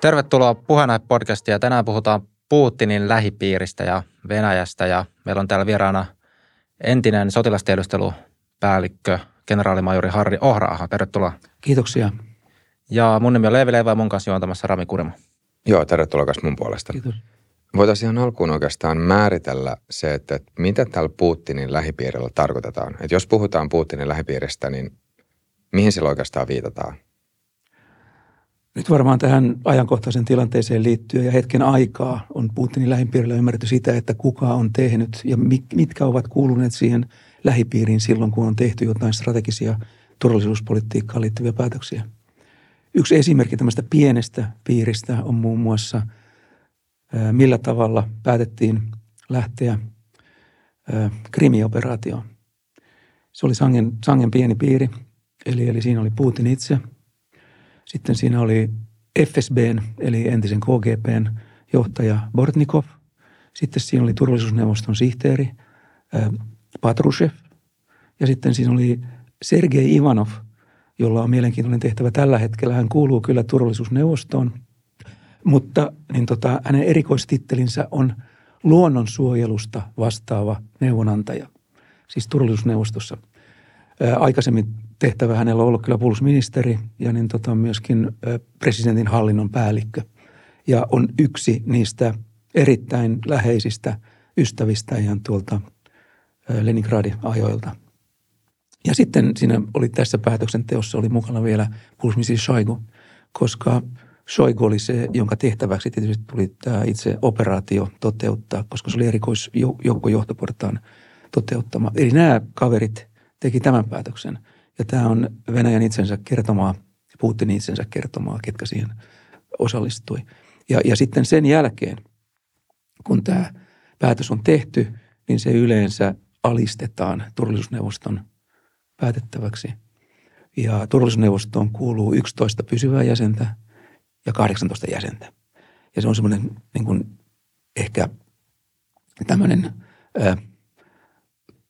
Tervetuloa Puheenaihe-podcastiin ja tänään puhutaan Putinin lähipiiristä ja Venäjästä ja meillä on täällä vieraana entinen sotilastiedustelupäällikkö, kenraalimajori Harri Ohraaha. Tervetuloa. Kiitoksia. Ja mun nimi on Leevi Leivä ja mun kanssa juontamassa Rami Kurimo. Joo, tervetuloa myös mun puolesta. Kiitos. Voitaisiin ihan alkuun oikeastaan määritellä se, että, että mitä tällä Putinin lähipiirillä tarkoitetaan. Että jos puhutaan Putinin lähipiiristä, niin mihin sillä oikeastaan viitataan? Nyt varmaan tähän ajankohtaisen tilanteeseen liittyen ja hetken aikaa on Putinin lähipiirillä ymmärretty sitä, että kuka on tehnyt ja mitkä ovat kuuluneet siihen lähipiiriin silloin, kun on tehty jotain strategisia turvallisuuspolitiikkaan liittyviä päätöksiä. Yksi esimerkki tämmöistä pienestä piiristä on muun muassa, millä tavalla päätettiin lähteä krimioperaatioon. Se oli sangen, sangen pieni piiri, eli, eli siinä oli Putin itse – sitten siinä oli FSBn, eli entisen KGPn johtaja Bortnikov. Sitten siinä oli turvallisuusneuvoston sihteeri Patrushev. Ja sitten siinä oli Sergei Ivanov, jolla on mielenkiintoinen tehtävä tällä hetkellä. Hän kuuluu kyllä turvallisuusneuvostoon, mutta niin tota, hänen erikoistittelinsä on luonnonsuojelusta vastaava neuvonantaja, siis turvallisuusneuvostossa. Aikaisemmin tehtävä hänellä on ollut kyllä puolustusministeri ja niin tota myöskin presidentin hallinnon päällikkö. Ja on yksi niistä erittäin läheisistä ystävistä ihan tuolta Leningradin ajoilta. Ja sitten siinä oli tässä päätöksenteossa oli mukana vielä puolustusministeri Shoigu, koska Shoigu oli se, jonka tehtäväksi tietysti tuli tämä itse operaatio toteuttaa, koska se oli erikoisjoukkojohtoportaan toteuttama. Eli nämä kaverit teki tämän päätöksen – ja tämä on Venäjän itsensä kertomaa, Putinin itsensä kertomaa, ketkä siihen osallistui. Ja, ja sitten sen jälkeen, kun tämä päätös on tehty, niin se yleensä alistetaan turvallisuusneuvoston päätettäväksi. Ja turvallisuusneuvostoon kuuluu 11 pysyvää jäsentä ja 18 jäsentä. Ja se on semmoinen niin kuin ehkä tämmöinen ö,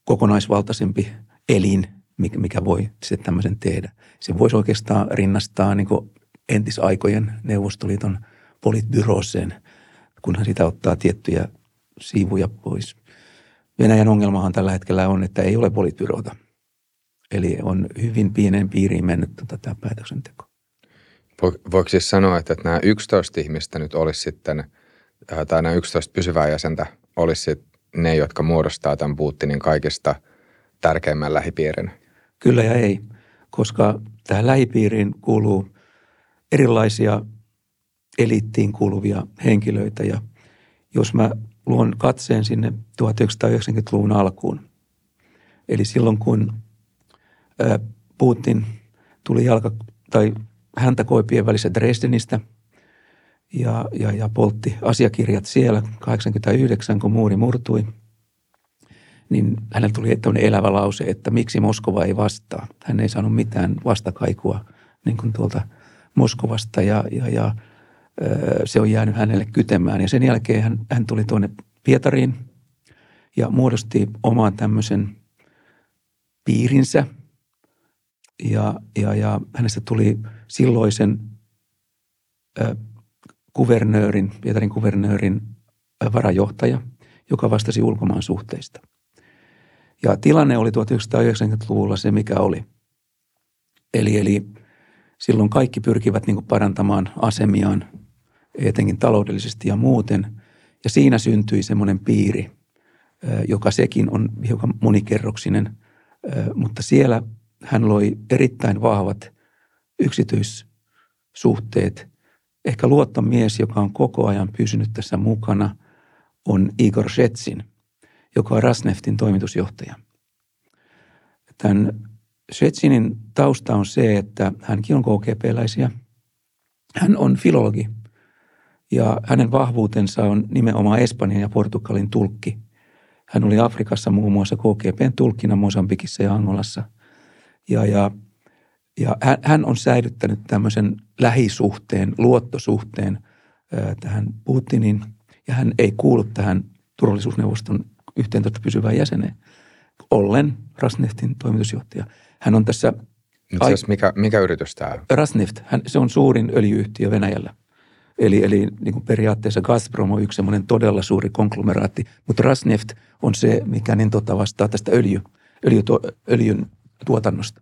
kokonaisvaltaisempi elin, mikä, voi sitten tämmöisen tehdä. Se voisi oikeastaan rinnastaa niin entisaikojen Neuvostoliiton politbyrooseen, kunhan sitä ottaa tiettyjä siivuja pois. Venäjän ongelmahan tällä hetkellä on, että ei ole politbyroota. Eli on hyvin pienen piiriin mennyt tota, tämä päätöksenteko. Voiko siis sanoa, että nämä 11 ihmistä nyt olisi sitten, äh, tai nämä 11 pysyvää jäsentä olisi ne, jotka muodostaa tämän Putinin kaikista tärkeimmän lähipiirin? Kyllä ja ei, koska tähän lähipiiriin kuuluu erilaisia eliittiin kuuluvia henkilöitä. Ja jos mä luon katseen sinne 1990-luvun alkuun, eli silloin kun Putin tuli jalka, tai häntä koipien välissä Dresdenistä ja, ja, ja poltti asiakirjat siellä 89, kun muuri murtui – niin hänellä tuli tämmöinen elävä lause, että miksi Moskova ei vastaa. Hän ei saanut mitään vastakaikua niin kuin tuolta Moskovasta ja, ja, ja se on jäänyt hänelle kytemään. Ja sen jälkeen hän, hän tuli tuonne Pietariin ja muodosti oman tämmöisen piirinsä. Ja, ja, ja hänestä tuli silloisen ö, kuvernöörin, Pietarin kuvernöörin varajohtaja, joka vastasi ulkomaan suhteista. Ja tilanne oli 1990-luvulla se, mikä oli. Eli, eli silloin kaikki pyrkivät niin parantamaan asemiaan, etenkin taloudellisesti ja muuten. Ja siinä syntyi semmoinen piiri, joka sekin on hiukan monikerroksinen, mutta siellä hän loi erittäin vahvat yksityissuhteet. Ehkä luottomies, joka on koko ajan pysynyt tässä mukana, on Igor Shetsin – joka on Rasneftin toimitusjohtaja. Tämän Shetsinin tausta on se, että hänkin on KGP-läisiä. Hän on filologi ja hänen vahvuutensa on nimenomaan Espanjan ja Portugalin tulkki. Hän oli Afrikassa muun muassa KGPn tulkkina Mosambikissa ja Angolassa. Ja, ja, ja hän on säilyttänyt tämmöisen lähisuhteen, luottosuhteen tähän Putinin, ja hän ei kuulu tähän turvallisuusneuvoston 11 pysyvää jäseneen. Ollen Rasneftin toimitusjohtaja. Hän on tässä... Ai- mikä, mikä yritys tämä on? Rasneft, hän, se on suurin öljyyhtiö Venäjällä. Eli, eli niin kuin periaatteessa Gazprom on yksi semmoinen todella suuri konglomeraatti, mutta Rasneft on se, mikä niin tota vastaa tästä öljy, öljy, öljyn tuotannosta.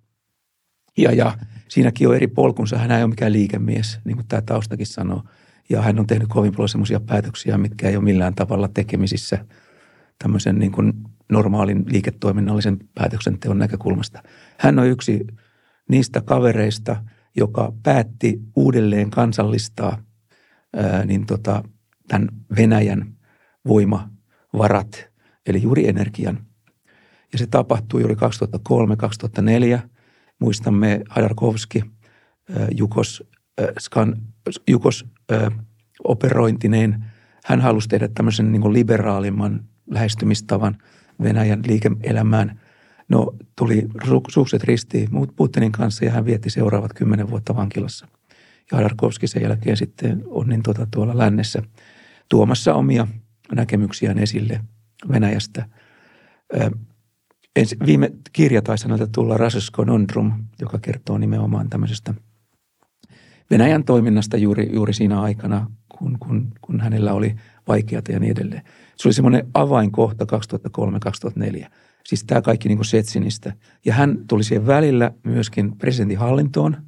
Ja, ja siinäkin on eri polkunsa. Hän ei ole mikään liikemies, niin kuin tämä taustakin sanoo. Ja hän on tehnyt kovin paljon semmoisia päätöksiä, mitkä ei ole millään tavalla tekemisissä tämmöisen niin kuin normaalin liiketoiminnallisen päätöksenteon näkökulmasta. Hän on yksi niistä kavereista, joka päätti uudelleen kansallistaa ää, niin tota, tämän Venäjän voimavarat, eli juuri energian. Ja se tapahtui juuri 2003-2004. Muistamme Hadarkovski, Jukos, Skan, Jukos operointineen. Hän halusi tehdä tämmöisen niin liberaalimman lähestymistavan Venäjän liike-elämään. No tuli sukset ristiin Putinin kanssa ja hän vietti seuraavat kymmenen vuotta vankilassa. Ja Hadarkovski sen jälkeen sitten on niin tuota, tuolla lännessä tuomassa omia näkemyksiään esille Venäjästä. Ensi, viime kirja taisi häneltä tulla Rasus Conundrum, joka kertoo nimenomaan tämmöisestä Venäjän toiminnasta juuri, juuri siinä aikana, kun, kun, kun hänellä oli vaikeata ja niin edelleen. Se oli semmoinen avainkohta 2003-2004. Siis tämä kaikki niin kuin Setsinistä. Ja hän tuli siihen välillä myöskin presidentin hallintoon. Hän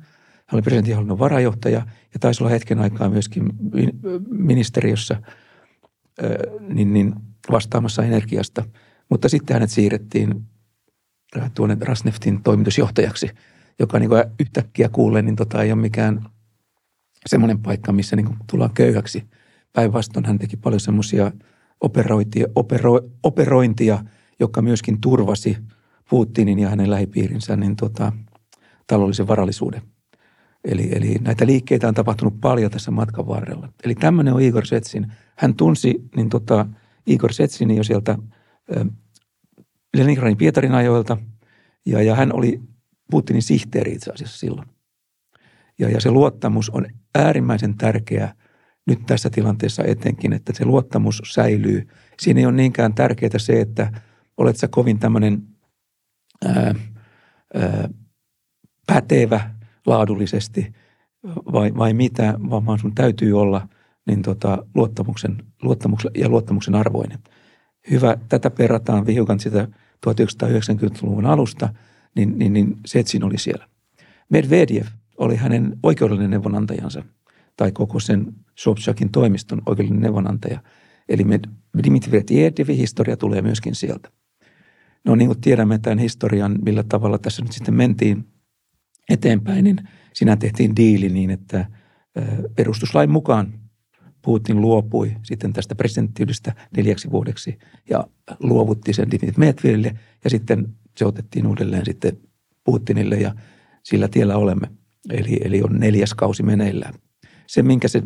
oli presidentinhallinnon varajohtaja ja taisi olla hetken aikaa myöskin ministeriössä niin, niin vastaamassa energiasta. Mutta sitten hänet siirrettiin tuonne Rasneftin toimitusjohtajaksi, joka niin kuin yhtäkkiä kuulee, niin tota ei ole mikään semmoinen paikka, missä niin kuin tullaan köyhäksi. Päinvastoin hän teki paljon semmoisia operointia, opero, operointia, joka myöskin turvasi Putinin ja hänen lähipiirinsä niin tota, taloudellisen varallisuuden. Eli, eli näitä liikkeitä on tapahtunut paljon tässä matkan varrella. Eli tämmöinen on Igor Setsin. Hän tunsi niin tota, Igor Setsinin jo sieltä Leningradin Pietarin ajoilta, ja, ja hän oli Putinin sihteeri itse asiassa silloin. Ja, ja se luottamus on äärimmäisen tärkeä nyt tässä tilanteessa etenkin, että se luottamus säilyy. Siinä ei ole niinkään tärkeää se, että olet sä kovin tämmöinen ää, ää, pätevä laadullisesti vai, vai mitä, vaan sun täytyy olla niin tota, luottamuksen, luottamuksen ja luottamuksen arvoinen – hyvä, tätä perataan hiukan sitä 1990-luvun alusta, niin, niin, niin Setsin oli siellä. Medvedev oli hänen oikeudellinen neuvonantajansa tai koko sen Sobchakin toimiston oikeudellinen neuvonantaja. Eli Dmitri Medvedevin historia tulee myöskin sieltä. No niin kuin tiedämme tämän historian, millä tavalla tässä nyt sitten mentiin eteenpäin, niin siinä tehtiin diili niin, että perustuslain mukaan Putin luopui sitten tästä presidenttiydestä neljäksi vuodeksi ja luovutti sen Dmitri Medvedeville ja sitten se otettiin uudelleen sitten Putinille ja sillä tiellä olemme. Eli, eli on neljäs kausi meneillään. Se, minkä se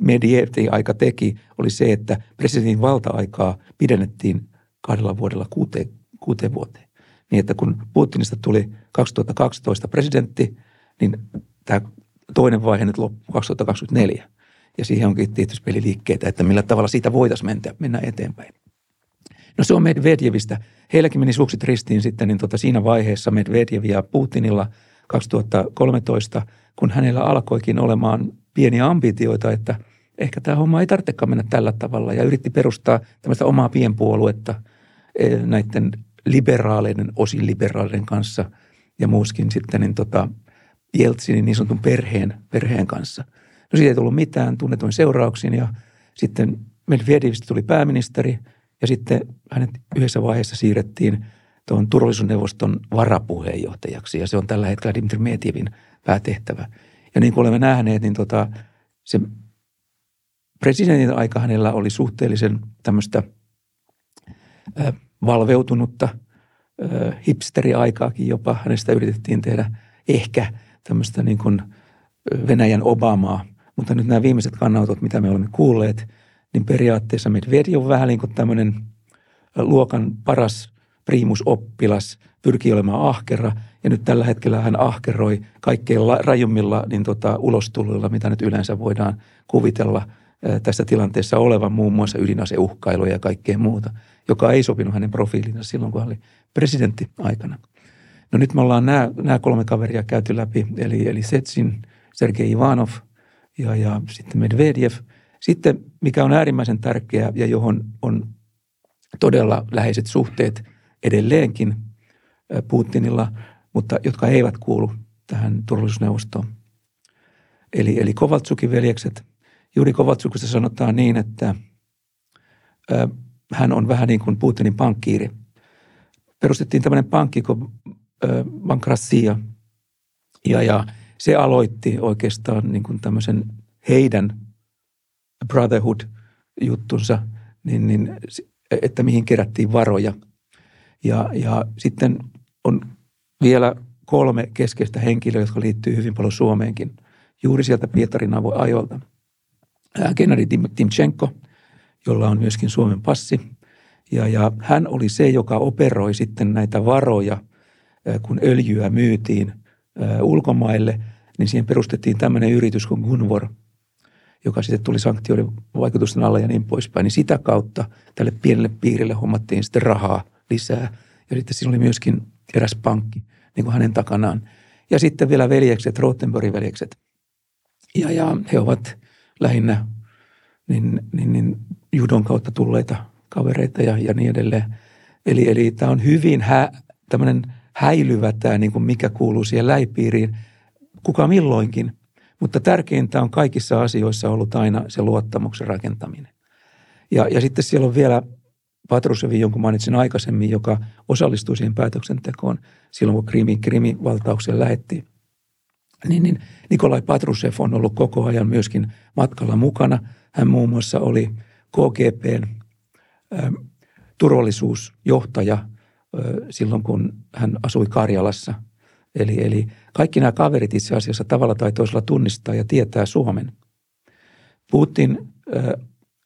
Medvedevin aika teki, oli se, että presidentin valta-aikaa pidennettiin kahdella vuodella kuuteen, kuuteen vuoteen. Niin, että kun Putinista tuli 2012 presidentti, niin tämä toinen vaihe nyt loppui 2024 ja siihen onkin tietysti peliliikkeitä, että millä tavalla siitä voitaisiin mennä, eteenpäin. No se on Medvedevistä. Heilläkin meni sukset ristiin sitten niin tota siinä vaiheessa Medvedev ja Putinilla 2013, kun hänellä alkoikin olemaan pieniä ambitioita, että ehkä tämä homma ei tarvitsekaan mennä tällä tavalla. Ja yritti perustaa tämmöistä omaa pienpuoluetta e, näiden liberaaleiden, osin liberaaleiden kanssa ja muuskin sitten niin tota, Jeltsinin niin sanotun perheen, perheen kanssa – No siitä ei tullut mitään tunnetuin seurauksin ja sitten Medvedevistä tuli pääministeri ja sitten hänet yhdessä vaiheessa siirrettiin tuon turvallisuusneuvoston varapuheenjohtajaksi ja se on tällä hetkellä Dimitri Medvedevin päätehtävä. Ja niin kuin olemme nähneet, niin tota, se presidentin aika hänellä oli suhteellisen tämmöistä valveutunutta hipsteriaikaakin jopa. Hänestä yritettiin tehdä ehkä tämmöistä niin kuin Venäjän Obamaa – mutta nyt nämä viimeiset kannanotot, mitä me olemme kuulleet, niin periaatteessa Medvedev on vähän niin kuin tämmöinen luokan paras primusoppilas, pyrkii olemaan ahkera ja nyt tällä hetkellä hän ahkeroi kaikkein rajummilla niin tota, ulostuloilla, mitä nyt yleensä voidaan kuvitella tässä tilanteessa olevan, muun muassa ydinaseuhkailuja ja kaikkea muuta, joka ei sopinut hänen profiilinsa silloin, kun hän oli presidentti aikana. No nyt me ollaan nämä, nämä kolme kaveria käyty läpi, eli, eli Setsin, Sergei Ivanov – ja, ja sitten Medvedev. Sitten, mikä on äärimmäisen tärkeää ja johon on todella läheiset suhteet edelleenkin Putinilla, mutta jotka eivät kuulu tähän turvallisuusneuvostoon. Eli, eli Kovaltsukin veljekset. Juuri Kovaltsukista sanotaan niin, että ö, hän on vähän niin kuin Putinin pankkiiri. Perustettiin tämmöinen pankki kuin Bankrassia, ja, ja se aloitti oikeastaan niin kuin tämmöisen heidän brotherhood-juttunsa, niin, niin, että mihin kerättiin varoja. Ja, ja sitten on vielä kolme keskeistä henkilöä, jotka liittyy hyvin paljon Suomeenkin, juuri sieltä Pietarin ajoilta. Gennady Timchenko, jolla on myöskin Suomen passi. Ja, ja hän oli se, joka operoi sitten näitä varoja, kun öljyä myytiin ulkomaille, niin siihen perustettiin tämmöinen yritys kuin Gunvor, joka sitten tuli sanktioiden vaikutusten alla ja niin poispäin. Niin sitä kautta tälle pienelle piirille hommattiin sitten rahaa lisää. Ja sitten siinä oli myöskin eräs pankki – niin kuin hänen takanaan. Ja sitten vielä veljekset, Rottenbergin veljekset. Ja, ja he ovat lähinnä niin, niin, niin judon kautta tulleita kavereita ja, ja niin edelleen. Eli, eli tämä on hyvin hä, tämmöinen häilyvä tämä, niin kuin mikä kuuluu siihen läipiiriin, kuka milloinkin. Mutta tärkeintä on kaikissa asioissa ollut aina se luottamuksen rakentaminen. Ja, ja sitten siellä on vielä Patrusevin, jonka mainitsin aikaisemmin, joka osallistui siihen päätöksentekoon silloin, kun Krimin, Krimin valtauksen lähetti. Niin, niin Nikolai Patrusev on ollut koko ajan myöskin matkalla mukana. Hän muun muassa oli KGPn ä, turvallisuusjohtaja ä, silloin, kun hän asui Karjalassa. Eli, eli kaikki nämä kaverit itse asiassa tavalla tai toisella tunnistaa ja tietää Suomen. Putin ä,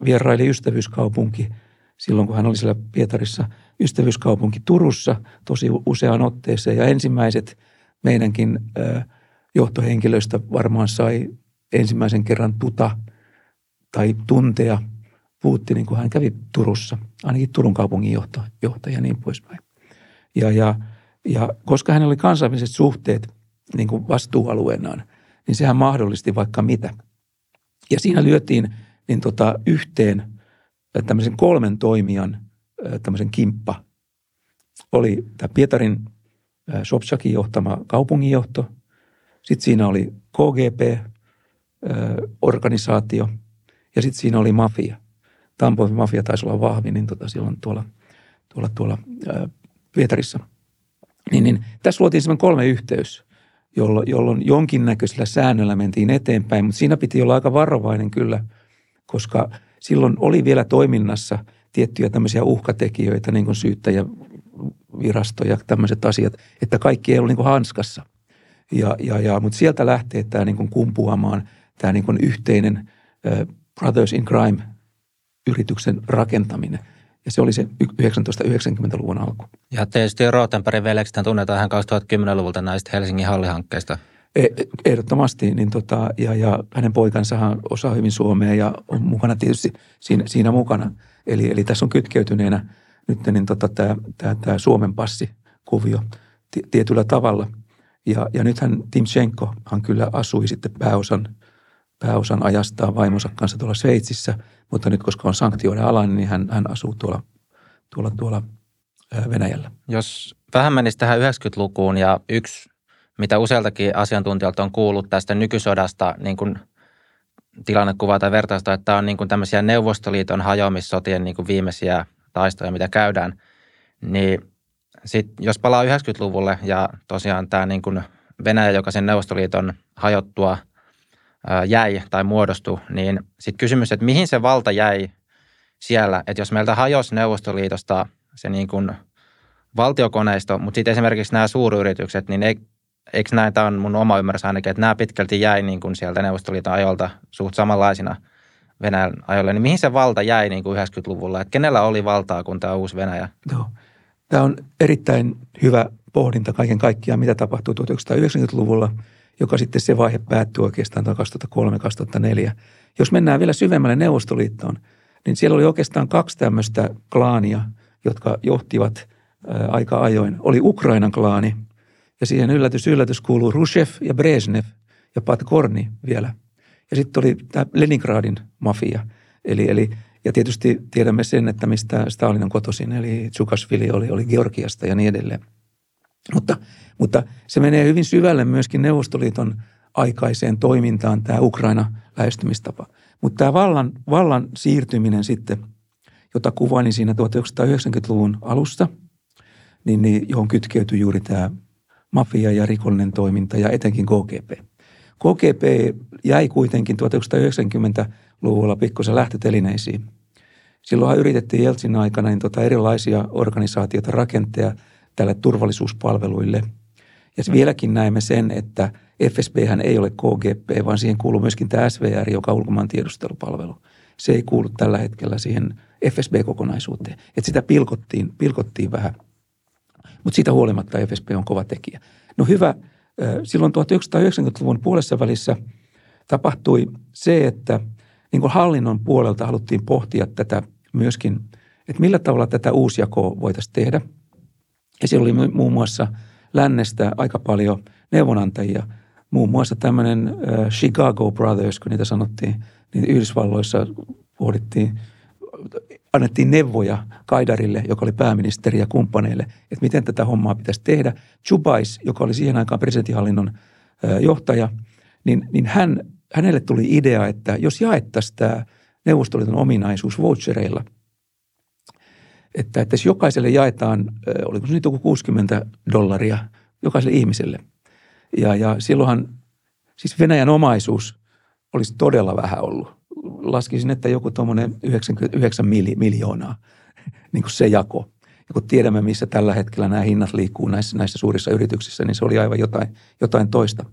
vieraili ystävyyskaupunki – silloin, kun hän oli siellä Pietarissa ystävyyskaupunki Turussa tosi useaan otteeseen. Ja ensimmäiset meidänkin johtohenkilöistä varmaan sai ensimmäisen kerran tuta tai tuntea Putinin, kun hän kävi Turussa, ainakin Turun kaupungin johtaja, ja niin poispäin. Ja, ja, ja koska hänellä oli kansainväliset suhteet niin kuin vastuualueenaan, niin sehän mahdollisti vaikka mitä. Ja siinä lyötiin niin tota, yhteen tämmöisen kolmen toimijan tämmöisen kimppa. Oli tämä Pietarin Sobchakin johtama kaupunginjohto, sitten siinä oli KGP-organisaatio ja sitten siinä oli mafia. Tampoin mafia taisi olla vahvi, niin tota silloin tuolla, tuolla, tuolla ää, Pietarissa. Niin, niin, tässä luotiin semmoinen kolme yhteys, jolloin, jolloin jonkinnäköisellä säännöllä mentiin eteenpäin, mutta siinä piti olla aika varovainen kyllä, koska – silloin oli vielä toiminnassa tiettyjä tämmöisiä uhkatekijöitä, niin kuin syyttäjävirasto ja tämmöiset asiat, että kaikki ei ollut niin kuin hanskassa. Ja, ja, ja, mutta sieltä lähtee tämä niin kuin kumpuamaan tämä niin kuin yhteinen Brothers in Crime-yrityksen rakentaminen. Ja se oli se 1990-luvun alku. Ja tietysti Rootenbergin veljekset tunnetaan ihan 2010-luvulta näistä Helsingin hallihankkeista – ehdottomasti, niin tota, ja, ja hänen poikansahan osaa hyvin suomea ja on mukana tietysti siinä, siinä mukana. Eli, eli tässä on kytkeytyneenä nyt niin tota, tämä Suomen passikuvio tietyllä tavalla. Ja, ja nythän hän kyllä asui sitten pääosan, pääosan ajastaan vaimonsa kanssa tuolla Sveitsissä, mutta nyt koska on sanktioiden alainen, niin hän, hän asuu tuolla, tuolla, tuolla Venäjällä. Jos vähän menisi tähän 90-lukuun ja yksi mitä usealtakin asiantuntijalta on kuullut tästä nykysodasta niin kuin tilannekuvaa tai vertausta, että tämä on niin kuin tämmöisiä Neuvostoliiton hajoamissotien niin kuin viimeisiä taistoja, mitä käydään, niin sit, jos palaa 90-luvulle ja tosiaan tämä niin kuin Venäjä, joka sen Neuvostoliiton hajottua jäi tai muodostui, niin sitten kysymys, että mihin se valta jäi siellä, että jos meiltä hajosi Neuvostoliitosta se niin kuin valtiokoneisto, mutta sitten esimerkiksi nämä suuryritykset, niin ei, eikö näin, tämä on mun oma ymmärrys ainakin, että nämä pitkälti jäi niin kuin sieltä Neuvostoliiton ajolta suht samanlaisina Venäjän ajoille, niin mihin se valta jäi niin kuin 90-luvulla, että kenellä oli valtaa, kun tämä uusi Venäjä? Joo. Tämä on erittäin hyvä pohdinta kaiken kaikkiaan, mitä tapahtui 1990-luvulla, joka sitten se vaihe päättyi oikeastaan 2003-2004. Jos mennään vielä syvemmälle Neuvostoliittoon, niin siellä oli oikeastaan kaksi tämmöistä klaania, jotka johtivat aika ajoin. Oli Ukrainan klaani, ja siihen yllätys, yllätys kuuluu Rushev ja Brezhnev ja Patkorni vielä. Ja sitten oli tämä Leningradin mafia. Eli, eli, ja tietysti tiedämme sen, että mistä Stalin on kotoisin, eli Tsukashvili oli, oli Georgiasta ja niin edelleen. Mutta, mutta se menee hyvin syvälle myöskin Neuvostoliiton aikaiseen toimintaan, tämä Ukraina-lähestymistapa. Mutta tämä vallan, vallan siirtyminen sitten, jota kuvailin siinä 1990-luvun alussa, niin, niin johon kytkeytyi juuri tämä mafia ja rikollinen toiminta ja etenkin KGP. KGP jäi kuitenkin 1990-luvulla pikkusen lähtötelineisiin. Silloinhan yritettiin Jeltsin aikana niin tota erilaisia organisaatioita rakentaa tälle turvallisuuspalveluille. Ja vieläkin näemme sen, että FSB ei ole KGP, vaan siihen kuuluu myöskin tämä SVR, joka on ulkomaan tiedustelupalvelu. Se ei kuulu tällä hetkellä siihen FSB-kokonaisuuteen. Että sitä pilkottiin, pilkottiin vähän. Mutta siitä huolimatta FSB on kova tekijä. No hyvä, silloin 1990-luvun puolessa välissä tapahtui se, että niin kuin hallinnon puolelta haluttiin pohtia tätä myöskin, että millä tavalla tätä uusjakoa voitaisiin tehdä. Ja siellä oli muun muassa lännestä aika paljon neuvonantajia – muun muassa tämmöinen Chicago Brothers, kun niitä sanottiin, niin Yhdysvalloissa pohdittiin, annettiin neuvoja Kaidarille, joka oli pääministeri ja kumppaneille, että miten tätä hommaa pitäisi tehdä. Chubais, joka oli siihen aikaan presidentinhallinnon johtaja, niin, niin hän, hänelle tuli idea, että jos jaettaisiin tämä Neuvostoliiton ominaisuus vouchereilla, että, että jos jokaiselle jaetaan, oliko se nyt joku 60 dollaria jokaiselle ihmiselle – ja, ja silloinhan siis Venäjän omaisuus olisi todella vähän ollut. Laskisin, että joku tuommoinen 99 miljoonaa, niin kuin se jako. Ja kun tiedämme, missä tällä hetkellä nämä hinnat liikkuu näissä, näissä suurissa yrityksissä, niin se oli aivan jotain, jotain toista.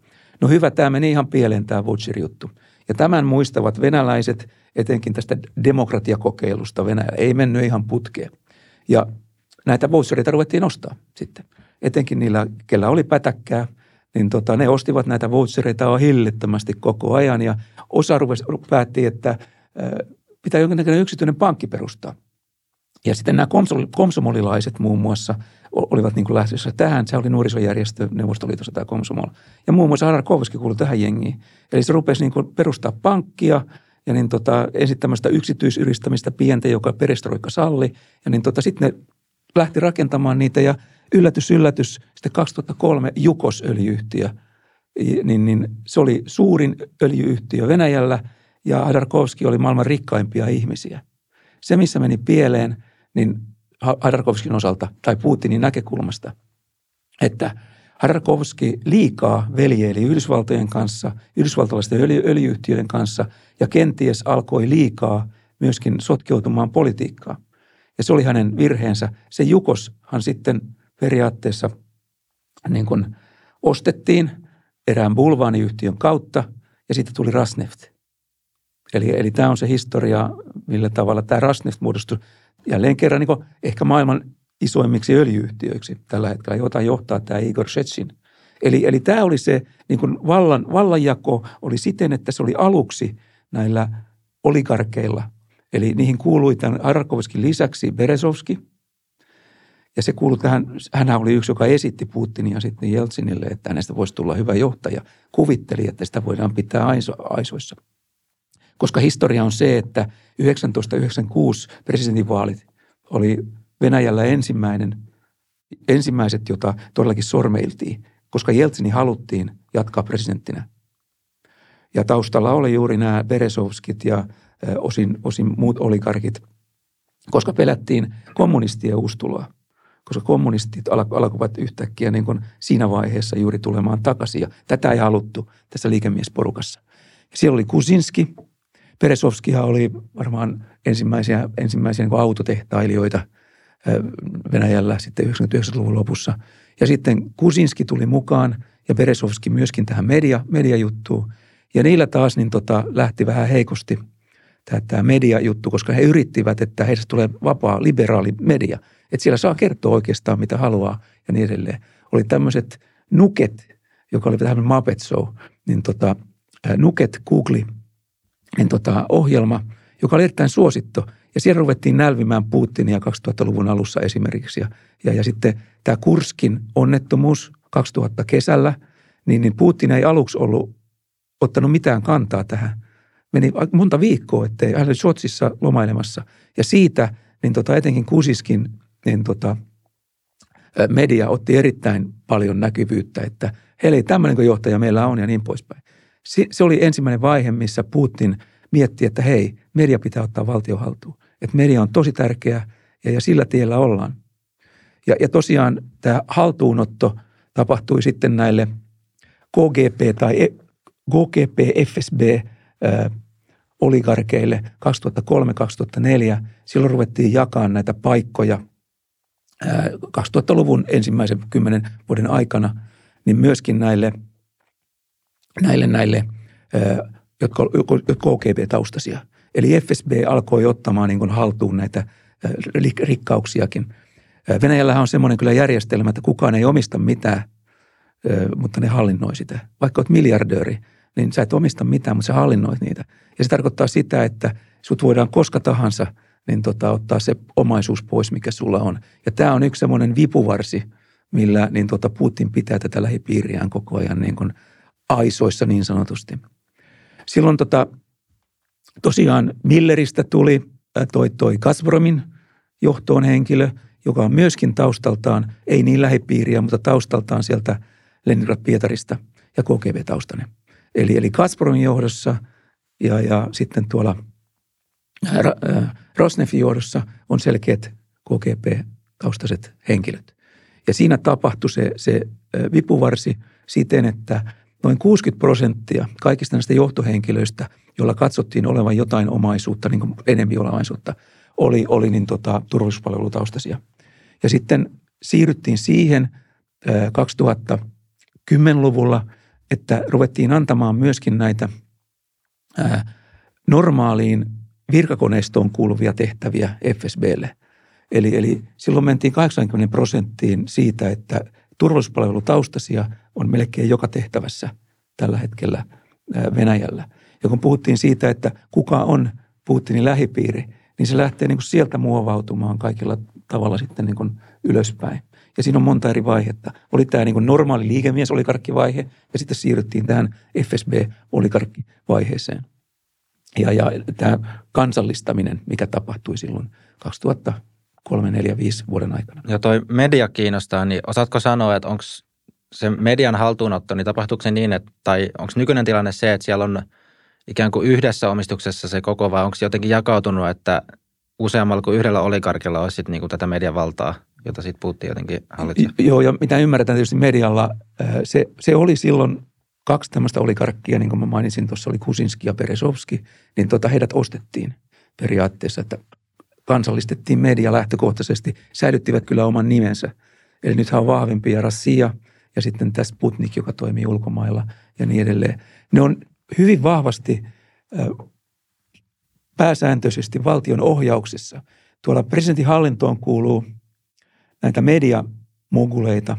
No hyvä, tämä meni ihan pieleen tämä Voucher-juttu. Ja tämän muistavat venäläiset, etenkin tästä demokratiakokeilusta. Venäjä ei mennyt ihan putkeen. Ja näitä vouchereita ruvettiin nostaa sitten. Etenkin niillä, kellä oli pätäkkää – niin tota, ne ostivat näitä vouchereita hillittömästi koko ajan ja osa rupesi, päätti, että pitää jonkinnäköinen yksityinen pankki perustaa. Ja sitten nämä komsomolilaiset muun muassa olivat niin kuin lähdössä tähän. Se oli nuorisojärjestö Neuvostoliitossa tämä komsomol. Ja muun muassa Harkovski kuului tähän jengiin. Eli se rupesi niin kuin perustaa pankkia ja niin tota, ensin tämmöistä yksityisyristämistä pientä, joka perestroikka salli. Ja niin tota, sitten ne lähti rakentamaan niitä ja – yllätys, yllätys, sitten 2003 Jukos-öljyyhtiö, niin, niin se oli suurin öljyyhtiö Venäjällä ja Hadarkovski oli maailman rikkaimpia ihmisiä. Se, missä meni pieleen, niin Hadarkovskin osalta tai Putinin näkökulmasta, että Hadarkovski liikaa veljeili Yhdysvaltojen kanssa, yhdysvaltalaisten öljy- öljyyhtiöiden kanssa ja kenties alkoi liikaa myöskin sotkeutumaan politiikkaa. Ja se oli hänen virheensä. Se Jukoshan sitten periaatteessa niin kuin ostettiin erään bulvaaniyhtiön kautta ja sitten tuli Rasneft. Eli, eli tämä on se historia, millä tavalla tämä Rasneft muodostui jälleen kerran niin ehkä maailman isoimmiksi öljyyhtiöiksi tällä hetkellä, jota johtaa tämä Igor Shechin. Eli, eli tämä oli se niin kuin vallan, vallanjako oli siten, että se oli aluksi näillä oligarkeilla. Eli niihin kuului tämän Arkovskin lisäksi Berezovski – ja se kuului tähän, hän oli yksi, joka esitti Putinia sitten Jeltsinille, että hänestä voisi tulla hyvä johtaja. Kuvitteli, että sitä voidaan pitää aiso, aisoissa. Koska historia on se, että 1996 presidentinvaalit oli Venäjällä ensimmäinen, ensimmäiset, jota todellakin sormeiltiin, koska Jeltsini haluttiin jatkaa presidenttinä. Ja taustalla oli juuri nämä Beresovskit ja osin, osin muut oligarkit, koska pelättiin kommunistien uustuloa koska kommunistit alkoivat yhtäkkiä niin kuin siinä vaiheessa juuri tulemaan takaisin. Ja tätä ei haluttu tässä liikemiesporukassa. Siellä oli Kusinski. Peresovskihan oli varmaan ensimmäisiä, ensimmäisiä niin autotehtailijoita Venäjällä sitten 99-luvun lopussa. Ja sitten Kusinski tuli mukaan ja Beresovski myöskin tähän media, mediajuttuun. Ja niillä taas niin tota, lähti vähän heikosti tämä mediajuttu, koska he yrittivät, että heistä tulee vapaa liberaali media – että siellä saa kertoa oikeastaan mitä haluaa ja niin edelleen. Oli tämmöiset Nuket, joka oli tämmöinen Muppet Show, niin tota, Nuket Google niin tota, ohjelma, joka oli erittäin suosittu. Ja siellä ruvettiin nälvimään Putinia 2000-luvun alussa esimerkiksi. Ja, ja, ja sitten tämä Kurskin onnettomuus 2000 kesällä, niin, niin Putin ei aluksi ollut ottanut mitään kantaa tähän. Meni monta viikkoa, ettei hän oli Sotsissa lomailemassa. Ja siitä niin tota, etenkin Kusiskin niin tota, media otti erittäin paljon näkyvyyttä, että hei, tämmöinen johtaja meillä on ja niin poispäin. Se oli ensimmäinen vaihe, missä Putin mietti, että hei, media pitää ottaa valtiohaltuun. Että media on tosi tärkeä ja, ja sillä tiellä ollaan. Ja, ja tosiaan tämä haltuunotto tapahtui sitten näille KGP tai KGP, FSB oligarkeille 2003-2004. Silloin ruvettiin jakaa näitä paikkoja 2000-luvun ensimmäisen kymmenen vuoden aikana, niin myöskin näille, näille, näille jotka, jotka KGB-taustaisia. Eli FSB alkoi ottamaan niin haltuun näitä rikkauksiakin. Venäjällähän on semmoinen kyllä järjestelmä, että kukaan ei omista mitään, mutta ne hallinnoi sitä. Vaikka olet miljardööri, niin sä et omista mitään, mutta sä hallinnoit niitä. Ja se tarkoittaa sitä, että sut voidaan koska tahansa niin tota, ottaa se omaisuus pois, mikä sulla on. Ja tämä on yksi semmoinen vipuvarsi, millä niin tota Putin pitää tätä lähipiiriään koko ajan niin kuin aisoissa niin sanotusti. Silloin tota, tosiaan Milleristä tuli toi, toi Gazpromin johtoon henkilö, joka on myöskin taustaltaan, ei niin lähipiiriä, mutta taustaltaan sieltä Leningrad-Pietarista ja KGB-taustainen. Eli, eli Gazpromin johdossa ja, ja sitten tuolla Rosnefin johdossa on selkeät KGB-taustaiset henkilöt. Ja siinä tapahtui se, se vipuvarsi siten, että noin 60 prosenttia kaikista näistä johtohenkilöistä, joilla katsottiin olevan jotain omaisuutta, niin kuin enemmän omaisuutta, oli, oli niin tota, turvallisuuspalvelutaustaisia. Ja sitten siirryttiin siihen 2010-luvulla, että ruvettiin antamaan myöskin näitä normaaliin virkakoneistoon kuuluvia tehtäviä FSBlle. Eli, eli silloin mentiin 80 prosenttiin siitä, että turvallisuuspalvelutaustaisia on melkein joka tehtävässä tällä hetkellä Venäjällä. Ja kun puhuttiin siitä, että kuka on Putinin lähipiiri, niin se lähtee niin kuin sieltä muovautumaan kaikilla tavalla sitten niin kuin ylöspäin. Ja siinä on monta eri vaihetta. Oli tämä niin kuin normaali liikemies-olikarkkivaihe ja sitten siirryttiin tähän FSB-olikarkkivaiheeseen. Ja, ja tämä kansallistaminen, mikä tapahtui silloin 2003, 4, 5 vuoden aikana. Ja toi media kiinnostaa, niin osaatko sanoa, että onko se median haltuunotto, niin tapahtuuko se niin, että, tai onko nykyinen tilanne se, että siellä on ikään kuin yhdessä omistuksessa se koko, vai onko se jotenkin jakautunut, että useammalla kuin yhdellä oligarkilla olisi sitten niin kuin tätä median valtaa, jota sitten puhuttiin jotenkin hallitsemaan? Joo, ja mitä ymmärretään tietysti medialla, se, se oli silloin kaksi tämmöistä oligarkkia, niin kuin mä mainitsin, tuossa oli Kusinski ja Peresovski, niin tota, heidät ostettiin periaatteessa, että kansallistettiin media lähtökohtaisesti, säilyttivät kyllä oman nimensä. Eli nythän on vahvempia Rassia ja sitten tässä Sputnik, joka toimii ulkomailla ja niin edelleen. Ne on hyvin vahvasti pääsääntöisesti valtion ohjauksessa. Tuolla presidentin hallintoon kuuluu näitä mediamoguleita,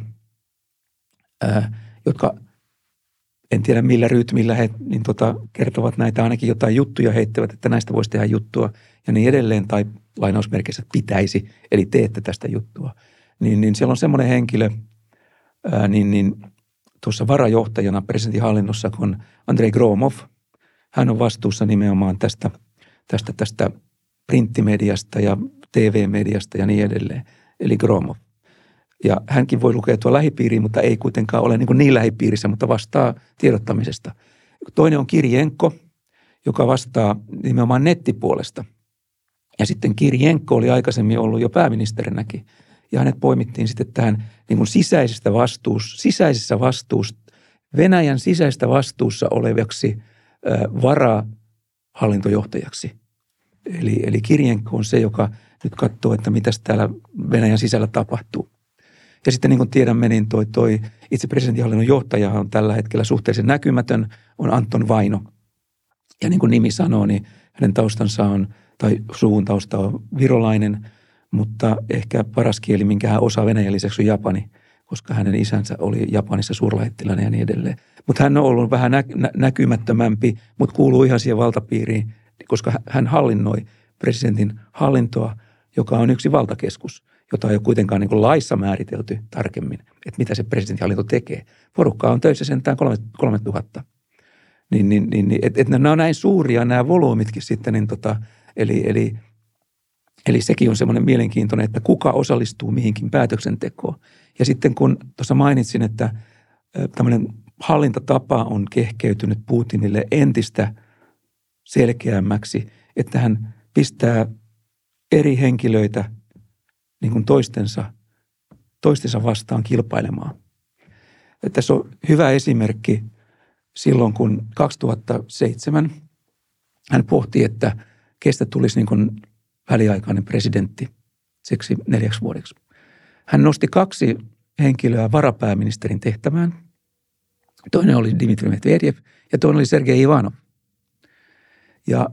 jotka en tiedä millä rytmillä he niin tota, kertovat näitä, ainakin jotain juttuja heittävät, että näistä voisi tehdä juttua ja niin edelleen, tai lainausmerkeissä pitäisi, eli teette tästä juttua. Niin, niin siellä on semmoinen henkilö, ää, niin, niin tuossa varajohtajana presidentin hallinnossa, kun Andrei Gromov, hän on vastuussa nimenomaan tästä, tästä, tästä printtimediasta ja TV-mediasta ja niin edelleen, eli Gromov. Ja hänkin voi lukeutua lähipiiriin, mutta ei kuitenkaan ole niin, kuin niin lähipiirissä, mutta vastaa tiedottamisesta. Toinen on Kirjenko, joka vastaa nimenomaan nettipuolesta. Ja sitten Kirjenko oli aikaisemmin ollut jo pääministerinäkin. Ja hänet poimittiin sitten tähän niin kuin sisäisestä vastuus, sisäisessä vastuus, Venäjän sisäistä vastuussa olevaksi varahallintojohtajaksi. Eli, eli Kirjenko on se, joka nyt katsoo, että mitä täällä Venäjän sisällä tapahtuu. Ja sitten niin kuin tiedämme, niin toi, toi itse presidentinhallinnon johtaja on tällä hetkellä suhteellisen näkymätön, on Anton Vaino. Ja niin kuin nimi sanoo, niin hänen taustansa on, tai suvun tausta on virolainen, mutta ehkä paras kieli, minkä hän osaa venäjän lisäksi on japani, koska hänen isänsä oli Japanissa suurlähettiläinen ja niin edelleen. Mutta hän on ollut vähän nä- nä- näkymättömämpi, mutta kuuluu ihan siihen valtapiiriin, koska hän hallinnoi presidentin hallintoa, joka on yksi valtakeskus – jota ei ole kuitenkaan niin laissa määritelty tarkemmin, että mitä se presidentinhallinto tekee. Porukkaa on töissä sentään 3000. Niin, niin, niin, niin että et nämä on näin suuria nämä volyymitkin sitten, niin tota, eli, eli, eli sekin on semmoinen mielenkiintoinen, että kuka osallistuu mihinkin päätöksentekoon. Ja sitten kun tuossa mainitsin, että tämmöinen hallintatapa on kehkeytynyt Putinille entistä selkeämmäksi, että hän pistää eri henkilöitä niin kuin toistensa, toistensa vastaan kilpailemaan. Ja tässä on hyvä esimerkki silloin, kun 2007 hän pohti, että kestä tulisi niin kuin väliaikainen presidentti seksi neljäksi vuodeksi. Hän nosti kaksi henkilöä varapääministerin tehtävään. Toinen oli Dmitri Medvedev ja toinen oli Sergei Ivanov. Ja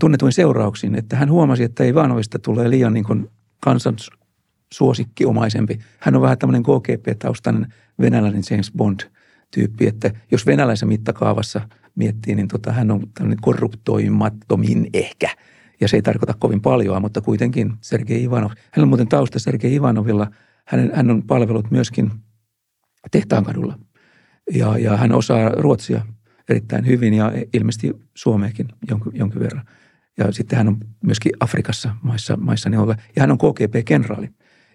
tunnetuin seurauksin, että hän huomasi, että Ivanovista tulee liian niin kuin kansan suosikkiomaisempi. Hän on vähän tämmöinen KGP-taustainen venäläinen James Bond-tyyppi, että jos venäläisen mittakaavassa miettii, niin tota, hän on tämmöinen korruptoimattomin ehkä. Ja se ei tarkoita kovin paljon, mutta kuitenkin Sergei Ivanov. Hän on muuten tausta Sergei Ivanovilla. Hän, hän on palvellut myöskin Tehtaankadulla. Ja, ja hän osaa ruotsia erittäin hyvin ja ilmeisesti suomeakin jonkin, jonkin verran. Ja sitten hän on myöskin Afrikassa maissa, maissa neuvolla. Ja hän on KGP-kenraali.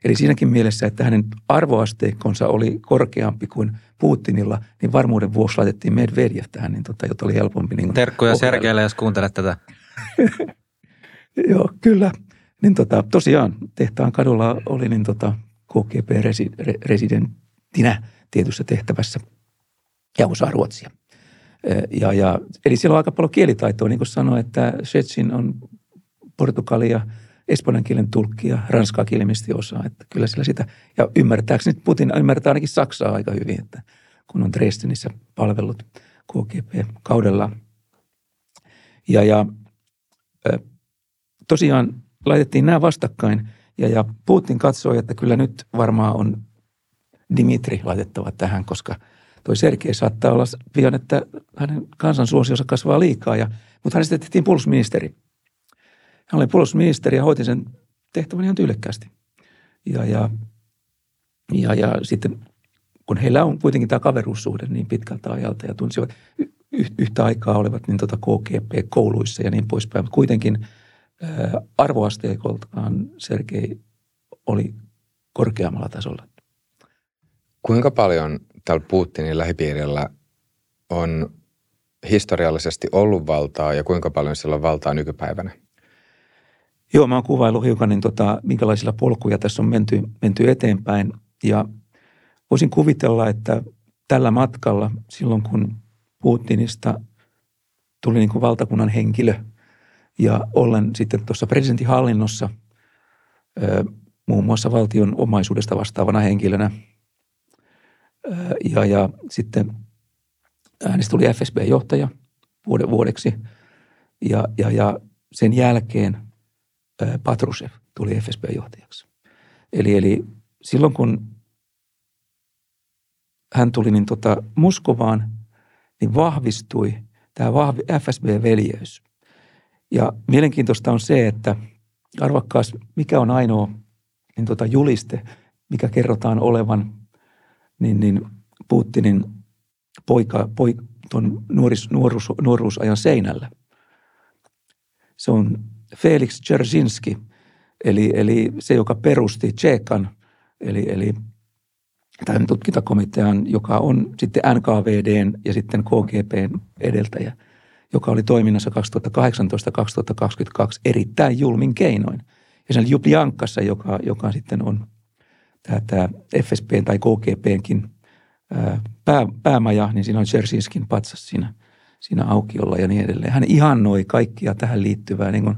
Eli siinäkin mielessä, että hänen arvoasteikkonsa oli korkeampi kuin Putinilla, niin varmuuden vuoksi laitettiin Medvedev tähän, niin tota, jota oli helpompi. Niin Terkkuja Sergeille, jos kuuntelet tätä. Joo, kyllä. Niin tota, tosiaan tehtaan kadulla oli niin tota KGP-residenttinä tietyssä tehtävässä ja osaa ruotsia. Ja, ja, eli siellä on aika paljon kielitaitoa, niin kuin sanoin, että Shetsin on portugalia, espanjan kielen tulkkia, ranskaa kielisesti osaa, että kyllä sillä sitä, ja ymmärtääkseni Putin ymmärtää ainakin Saksaa aika hyvin, että kun on Dresdenissä palvellut KGP-kaudella. Ja, ja tosiaan laitettiin nämä vastakkain, ja, ja Putin katsoi, että kyllä nyt varmaan on Dimitri laitettava tähän, koska – toi Sergei saattaa olla pian, että hänen kansansuosionsa kasvaa liikaa, ja, mutta hänestä tehtiin puolustusministeri. Hän oli puolustusministeri ja hoiti sen tehtävän ihan tyylikkäästi. Ja, ja, ja, ja sitten kun heillä on kuitenkin tämä kaveruussuhde niin pitkältä ajalta ja tunsivat yhtä aikaa olevat niin tota KGP-kouluissa ja niin poispäin, mutta kuitenkin ää, arvoasteikoltaan Sergei oli korkeammalla tasolla. Kuinka paljon tällä Putinin lähipiirillä on historiallisesti ollut valtaa ja kuinka paljon sillä on valtaa nykypäivänä? Joo, mä oon kuvaillut hiukan, niin tota, minkälaisilla polkuja tässä on menty, menty eteenpäin. Ja voisin kuvitella, että tällä matkalla, silloin kun Putinista tuli niin kuin valtakunnan henkilö ja ollen sitten tuossa presidentin hallinnossa muun muassa valtion omaisuudesta vastaavana henkilönä – ja, ja sitten hänestä tuli FSB-johtaja vuodeksi ja, ja, ja sen jälkeen Patrushev tuli FSB-johtajaksi. Eli, eli silloin kun hän tuli niin tota Moskovaan, niin vahvistui tämä vahvi FSB-veljeys. Ja mielenkiintoista on se, että arvakkaas, mikä on ainoa niin tota juliste, mikä kerrotaan olevan niin, niin Putinin poika, poika tuon nuoris, nuoruus, nuoruusajan seinällä. Se on Felix Dzerzhinski, eli, eli se, joka perusti Tsekan, eli, eli tämän tutkintakomitean, joka on sitten NKVDn ja sitten KGPn edeltäjä, joka oli toiminnassa 2018-2022 erittäin julmin keinoin. Ja sen Ljubljankassa, joka, joka sitten on tämä, FSP tai KGPnkin pää, päämaja, niin siinä on Chersinskin patsas siinä, siinä aukiolla ja niin edelleen. Hän ihannoi kaikkia tähän liittyvää niin kuin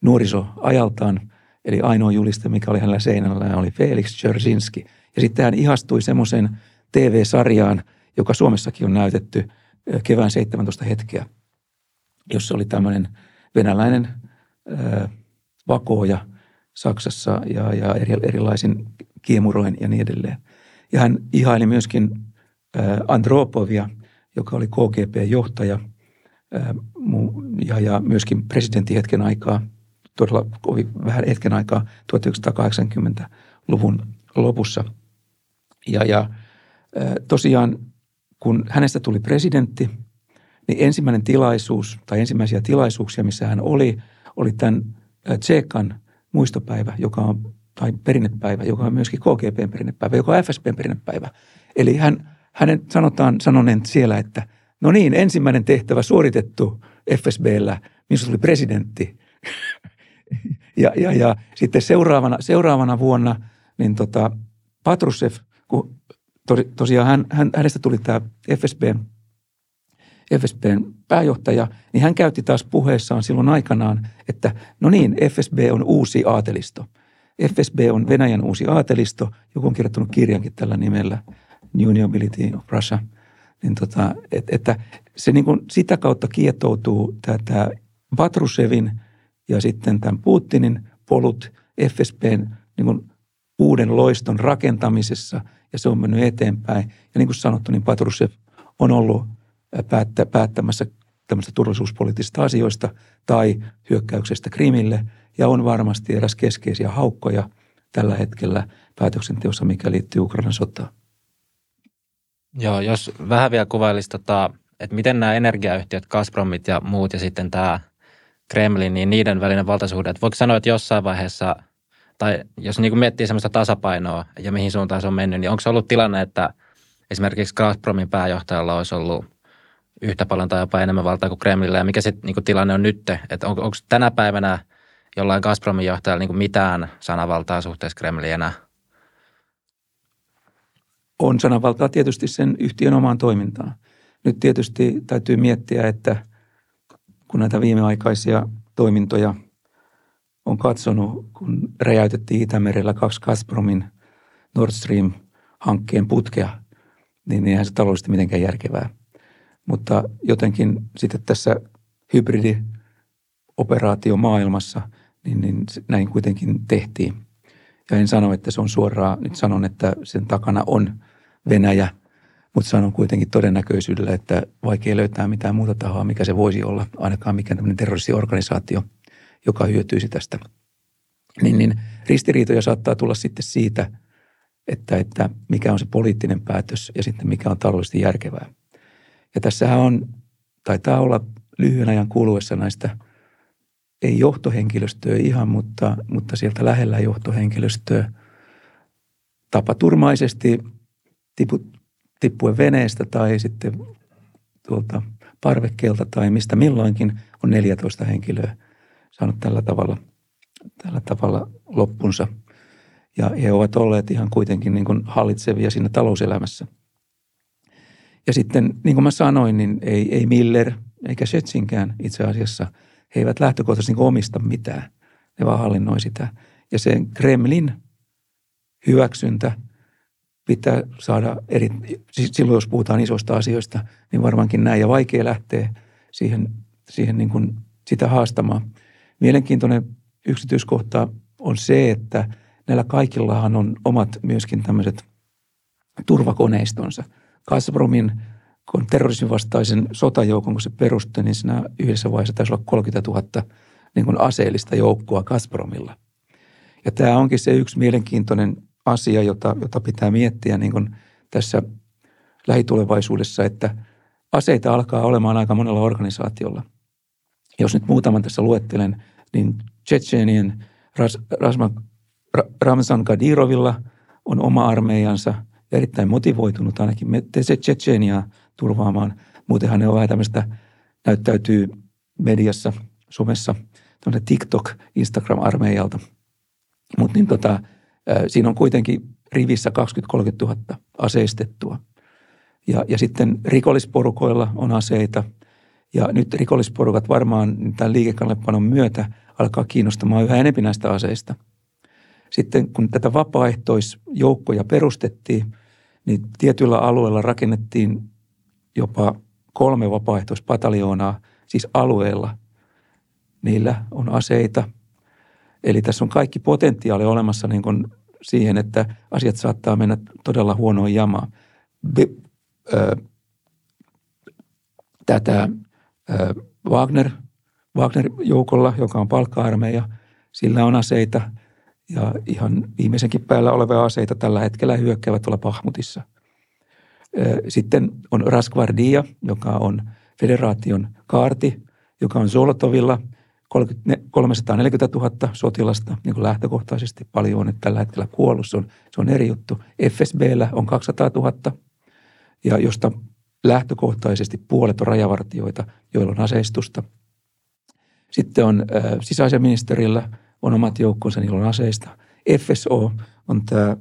nuorisoajaltaan, eli ainoa juliste, mikä oli hänellä seinällä, oli Felix Chersinski. Ja sitten hän ihastui semmoisen TV-sarjaan, joka Suomessakin on näytetty kevään 17 hetkeä, jossa oli tämmöinen venäläinen äh, vakooja Saksassa ja, ja eri, erilaisin kiemuroin ja niin edelleen. Ja hän ihaili myöskin Andropovia, joka oli KGP-johtaja ja, myöskin presidentti hetken aikaa, todella kovin vähän hetken aikaa 1980-luvun lopussa. Ja, ja tosiaan kun hänestä tuli presidentti, niin ensimmäinen tilaisuus tai ensimmäisiä tilaisuuksia, missä hän oli, oli tämän Tsekan muistopäivä, joka on, perinnepäivä, joka on myöskin KGPn perinnepäivä, joka on FSPn perinnepäivä. Eli hän, hänen sanotaan sanoneen siellä, että no niin, ensimmäinen tehtävä suoritettu FSBllä, missä tuli presidentti. ja, ja, ja sitten seuraavana, seuraavana vuonna niin tota, Patrushev, kun to, tosiaan hän, hän, hänestä tuli tämä FSBn, FSBn pääjohtaja, niin hän käytti taas puheessaan silloin aikanaan, että no niin, FSB on uusi aatelisto. FSB on Venäjän uusi aatelisto, joku on kirjoittanut kirjankin tällä nimellä, New Nobility of Russia. Niin tota, et, että se niin kuin sitä kautta kietoutuu tämä Patrusevin ja sitten tämän Putinin polut FSBn niin kuin uuden loiston rakentamisessa ja se on mennyt eteenpäin. Ja niin kuin sanottu, niin Patrushev on ollut päättä, päättämässä tämmöistä turvallisuuspoliittisista asioista tai hyökkäyksestä Krimille ja on varmasti eräs keskeisiä haukkoja tällä hetkellä päätöksenteossa, mikä liittyy Ukrainan sotaan. Joo, jos vähän vielä kuvailisi, tota, että miten nämä energiayhtiöt, Gazpromit ja muut ja sitten tämä Kremlin, niin niiden välinen valtasuhde, että voiko sanoa, että jossain vaiheessa, tai jos niin kuin miettii sellaista tasapainoa ja mihin suuntaan se on mennyt, niin onko se ollut tilanne, että esimerkiksi Gazpromin pääjohtajalla olisi ollut yhtä paljon tai jopa enemmän valtaa kuin Kremlillä, ja mikä se niin tilanne on nyt, että on, onko tänä päivänä jollain Gazpromin johtajalla niin mitään sanavaltaa suhteessa Kremliin? On sanavaltaa tietysti sen yhtiön omaan toimintaan. Nyt tietysti täytyy miettiä, että kun näitä viimeaikaisia toimintoja on katsonut, kun räjäytettiin Itämerellä kaksi Gazpromin Nord Stream-hankkeen putkea, niin eihän se taloudellisesti mitenkään järkevää. Mutta jotenkin sitten tässä hybridioperaatio maailmassa, niin, niin näin kuitenkin tehtiin. Ja en sano, että se on suoraan, nyt sanon, että sen takana on Venäjä – mutta sanon kuitenkin todennäköisyydellä, että vaikea löytää mitään muuta tahoa, mikä se voisi olla, ainakaan mikään tämmöinen terroristiorganisaatio, joka hyötyisi tästä. Niin, niin ristiriitoja saattaa tulla sitten siitä, että, että mikä on se poliittinen päätös ja sitten mikä on taloudellisesti järkevää. Ja tässähän on, taitaa olla lyhyen ajan kuluessa näistä, ei johtohenkilöstöä ihan, mutta, mutta sieltä lähellä johtohenkilöstöä tapaturmaisesti tiput, tippuen veneestä tai sitten tuolta parvekkeelta tai mistä milloinkin on 14 henkilöä saanut tällä tavalla, tällä tavalla loppunsa. Ja he ovat olleet ihan kuitenkin niin kuin hallitsevia siinä talouselämässä. Ja sitten, niin kuin mä sanoin, niin ei, ei Miller eikä Schetsinkään itse asiassa, he eivät lähtökohtaisesti niin omista mitään. Ne vaan hallinnoi sitä. Ja sen Kremlin hyväksyntä – pitää saada eri, silloin jos puhutaan isoista asioista, niin varmaankin näin ja vaikea lähteä siihen, siihen niin kuin sitä haastamaan. Mielenkiintoinen yksityiskohta on se, että näillä kaikillahan on omat myöskin tämmöiset turvakoneistonsa. Gazpromin, kun terrorismin vastaisen sotajoukon, kun se perustui, niin siinä yhdessä vaiheessa taisi olla 30 000 niin kuin aseellista joukkoa Gazpromilla. Ja tämä onkin se yksi mielenkiintoinen asia, jota, jota pitää miettiä niin kuin tässä lähitulevaisuudessa, että aseita alkaa olemaan aika monella organisaatiolla. Jos nyt muutaman tässä luettelen, niin Tsetseenien Ras, Ramzan Kadirovilla on oma armeijansa ja erittäin motivoitunut ainakin se Tsetseeniaa turvaamaan. Muutenhan ne on vähän tämmöistä, näyttäytyy mediassa, somessa, TikTok, Instagram-armeijalta. Mutta niin tota, Siinä on kuitenkin rivissä 20-30 000 aseistettua. Ja, ja sitten rikollisporukoilla on aseita. Ja nyt rikollisporukat varmaan tämän liikekannallepanon myötä alkaa kiinnostamaan yhä enemmän näistä aseista. Sitten kun tätä vapaaehtoisjoukkoja perustettiin, niin tietyillä alueilla rakennettiin jopa kolme vapaaehtoispataljoonaa, siis alueella. Niillä on aseita. Eli tässä on kaikki potentiaali olemassa niin kuin siihen, että asiat saattaa mennä todella huonoon jamaan. Be, ö, tätä ö, Wagner, Wagner-joukolla, joka on palkka-armeija, sillä on aseita ja ihan viimeisenkin päällä olevia aseita tällä hetkellä hyökkäävät tuolla Pahmutissa. Sitten on Raskvardia, joka on federaation kaarti, joka on Zolotovilla 340 000 sotilasta niin kuin lähtökohtaisesti. Paljon on nyt tällä hetkellä kuollut, se on, se on eri juttu. FSBllä on 200 000, ja josta lähtökohtaisesti puolet on rajavartioita, joilla on aseistusta. Sitten on äh, sisäisen ministerillä on omat joukkonsa, niillä on aseista. FSO on tämä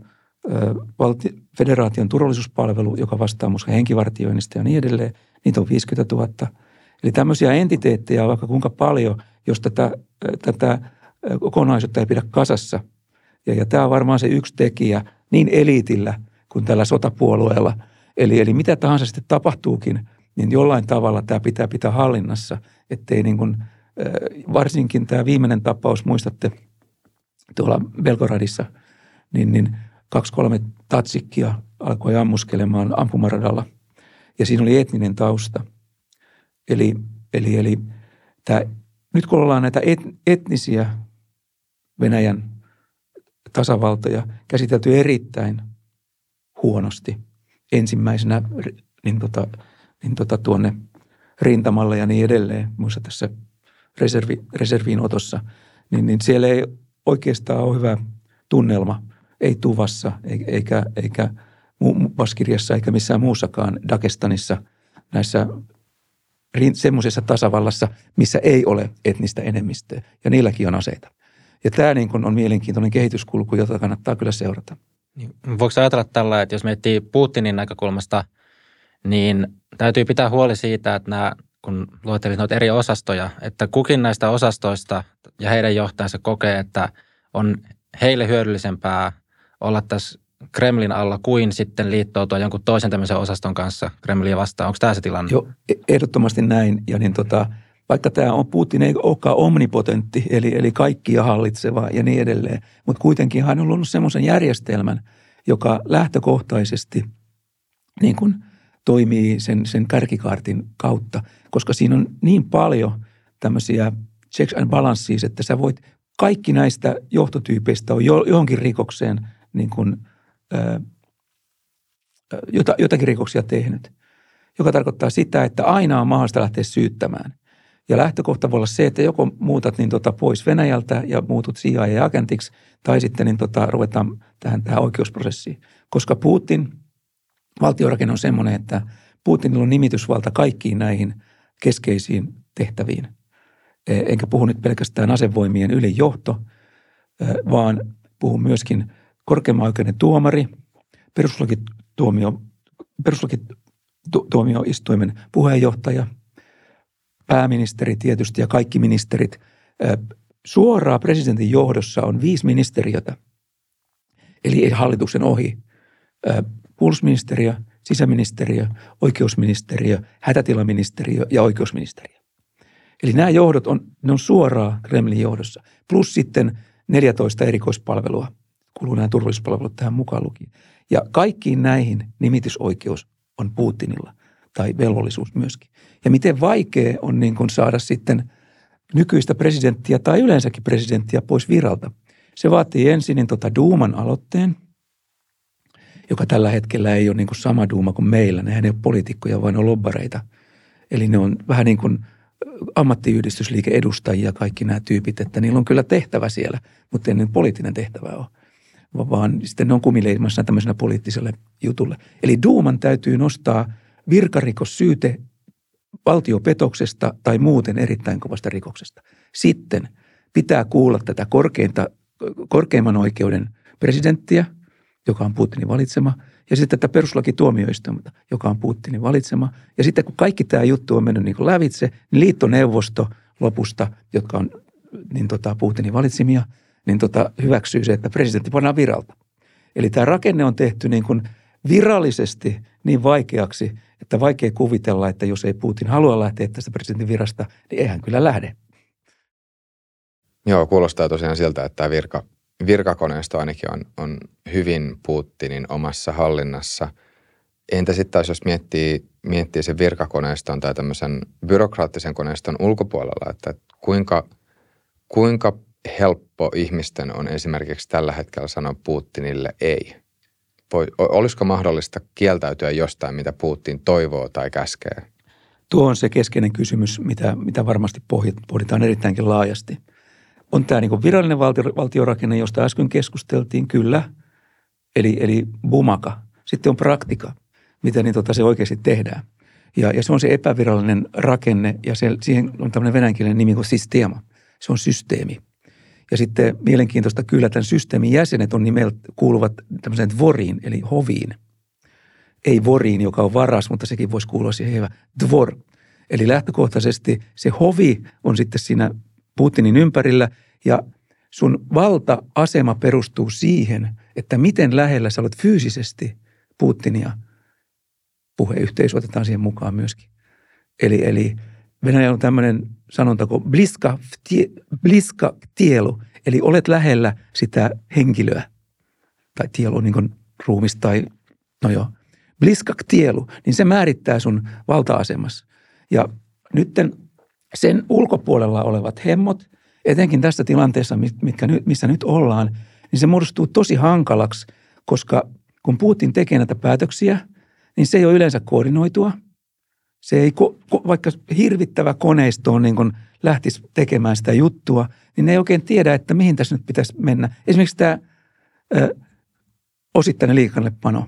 valti- federaation turvallisuuspalvelu, joka vastaa musta henkivartioinnista ja niin edelleen. Niitä on 50 000. Eli tämmöisiä entiteettejä on vaikka kuinka paljon, jos tätä, tätä kokonaisuutta ei pidä kasassa. Ja, ja tämä on varmaan se yksi tekijä niin eliitillä kuin tällä sotapuolueella. Eli, eli mitä tahansa sitten tapahtuukin, niin jollain tavalla tämä pitää pitää hallinnassa, ettei niin kuin, varsinkin tämä viimeinen tapaus, muistatte tuolla Belgoradissa, niin, niin – kaksi-kolme tatsikkia alkoi ammuskelemaan ampumaradalla. Ja siinä oli etninen tausta. Eli, eli, eli tämä, nyt kun ollaan näitä et, etnisiä Venäjän tasavaltoja käsitelty erittäin huonosti ensimmäisenä niin tota, niin tota tuonne rintamalle ja niin edelleen, muissa tässä reservi, reserviin otossa, niin, niin siellä ei oikeastaan ole hyvä tunnelma ei Tuvassa eikä, eikä Baskiriassa eikä missään muussakaan Dagestanissa näissä semmoisessa tasavallassa, missä ei ole etnistä enemmistöä. Ja niilläkin on aseita. Ja tämä niin kuin on mielenkiintoinen kehityskulku, jota kannattaa kyllä seurata. Niin, voiko ajatella tällä, että jos miettii Putinin näkökulmasta, niin täytyy pitää huoli siitä, että nämä, kun luettelit noita eri osastoja, että kukin näistä osastoista ja heidän johtajansa kokee, että on heille hyödyllisempää olla tässä Kremlin alla kuin sitten liittoutua jonkun toisen tämmöisen osaston kanssa Kremliä vastaan. Onko tämä se tilanne? Joo, e- ehdottomasti näin. Ja niin tota, vaikka tämä on Putin ei olekaan omnipotentti, eli, eli kaikkia hallitseva ja niin edelleen, mutta kuitenkin hän on luonut semmoisen järjestelmän, joka lähtökohtaisesti niin kuin toimii sen, sen kärkikaartin kautta, koska siinä on niin paljon tämmöisiä checks and balances, että sä voit, kaikki näistä johtotyypeistä on johonkin rikokseen – niin kuin, ää, jota, jotakin rikoksia tehnyt, joka tarkoittaa sitä, että aina on mahdollista lähteä syyttämään. Ja lähtökohta voi olla se, että joko muutat niin tota pois Venäjältä ja muutut CIA-agentiksi, tai sitten niin tota, ruvetaan tähän, tähän oikeusprosessiin. Koska Putin, valtiorakenne on semmoinen, että Putinilla on nimitysvalta kaikkiin näihin keskeisiin tehtäviin. E, enkä puhu nyt pelkästään asevoimien ylijohto, vaan puhun myöskin korkeimman oikeuden tuomari, perustuslakituomio, perustuslakituomioistuimen puheenjohtaja, pääministeri tietysti ja kaikki ministerit. Suoraan presidentin johdossa on viisi ministeriötä, eli hallituksen ohi. Puolustusministeriö, sisäministeriö, oikeusministeriö, hätätilaministeriö ja oikeusministeriö. Eli nämä johdot on, ne on suoraan Kremlin johdossa, plus sitten 14 erikoispalvelua – kuuluu nämä turvallisuuspalvelut tähän mukaan lukien. Ja kaikkiin näihin nimitysoikeus on Putinilla tai velvollisuus myöskin. Ja miten vaikea on niin kuin saada sitten nykyistä presidenttiä tai yleensäkin presidenttiä pois viralta. Se vaatii ensin niin tota Duuman aloitteen, joka tällä hetkellä ei ole niin kuin sama Duuma kuin meillä. Nehän ei ole poliitikkoja, vaan on lobbareita. Eli ne on vähän niin kuin ammattiyhdistysliike edustajia kaikki nämä tyypit, että niillä on kyllä tehtävä siellä, mutta ei niin poliittinen tehtävä ole vaan sitten ne on kumileimassa tämmöisenä poliittiselle jutulle. Eli Duuman täytyy nostaa virkarikossyyte valtiopetoksesta tai muuten erittäin kovasta rikoksesta. Sitten pitää kuulla tätä korkeinta, korkeimman oikeuden presidenttiä, joka on Putinin valitsema, ja sitten tätä perustuslakituomioistuinta, joka on Putinin valitsema. Ja sitten kun kaikki tämä juttu on mennyt niin kuin lävitse, niin liittoneuvosto lopusta, jotka on niin tota, Putinin valitsimia – niin tota, hyväksyy se, että presidentti pannaan viralta. Eli tämä rakenne on tehty niin kuin virallisesti niin vaikeaksi, että vaikea kuvitella, että jos ei Putin halua lähteä tästä presidentin virasta, niin eihän kyllä lähde. Joo, kuulostaa tosiaan siltä, että tämä virka, virkakoneisto ainakin on, on hyvin Putinin omassa hallinnassa. Entä sitten taas, jos miettii, miettii sen virkakoneiston tai tämmöisen byrokraattisen koneiston ulkopuolella, että kuinka, kuinka helppo ihmisten on esimerkiksi tällä hetkellä sanoa Putinille ei? olisiko mahdollista kieltäytyä jostain, mitä Putin toivoo tai käskee? Tuo on se keskeinen kysymys, mitä, mitä varmasti pohditaan erittäinkin laajasti. On tämä niin virallinen valtio, valtiorakenne, josta äsken keskusteltiin, kyllä, eli, eli bumaka. Sitten on praktika, miten niin tota se oikeasti tehdään. Ja, ja se on se epävirallinen rakenne, ja se, siihen on tämmöinen venäjänkielinen nimi kuin systeema. Se on systeemi. Ja sitten mielenkiintoista kyllä tämän systeemin jäsenet on nimeltä, kuuluvat tämmöiseen dvoriin, eli hoviin. Ei voriin, joka on varas, mutta sekin voisi kuulua siihen hyvä. Dvor. Eli lähtökohtaisesti se hovi on sitten siinä Putinin ympärillä ja sun valta-asema perustuu siihen, että miten lähellä sä olet fyysisesti Putinia. Puheyhteisö otetaan siihen mukaan myöskin. Eli, eli Venäjä on tämmöinen sanonta kuin bliska, bliska tielu, eli olet lähellä sitä henkilöä. Tai tielu niin kuin ruumis tai, no joo, bliska tielu, niin se määrittää sun valta-asemassa. Ja nytten sen ulkopuolella olevat hemmot, etenkin tässä tilanteessa, mitkä nyt, missä nyt ollaan, niin se muodostuu tosi hankalaksi, koska kun Putin tekee näitä päätöksiä, niin se ei ole yleensä koordinoitua – se ei, vaikka hirvittävä koneisto on niin kuin lähtisi tekemään sitä juttua, niin ne ei oikein tiedä, että mihin tässä nyt pitäisi mennä. Esimerkiksi tämä ö, osittainen liikannepano,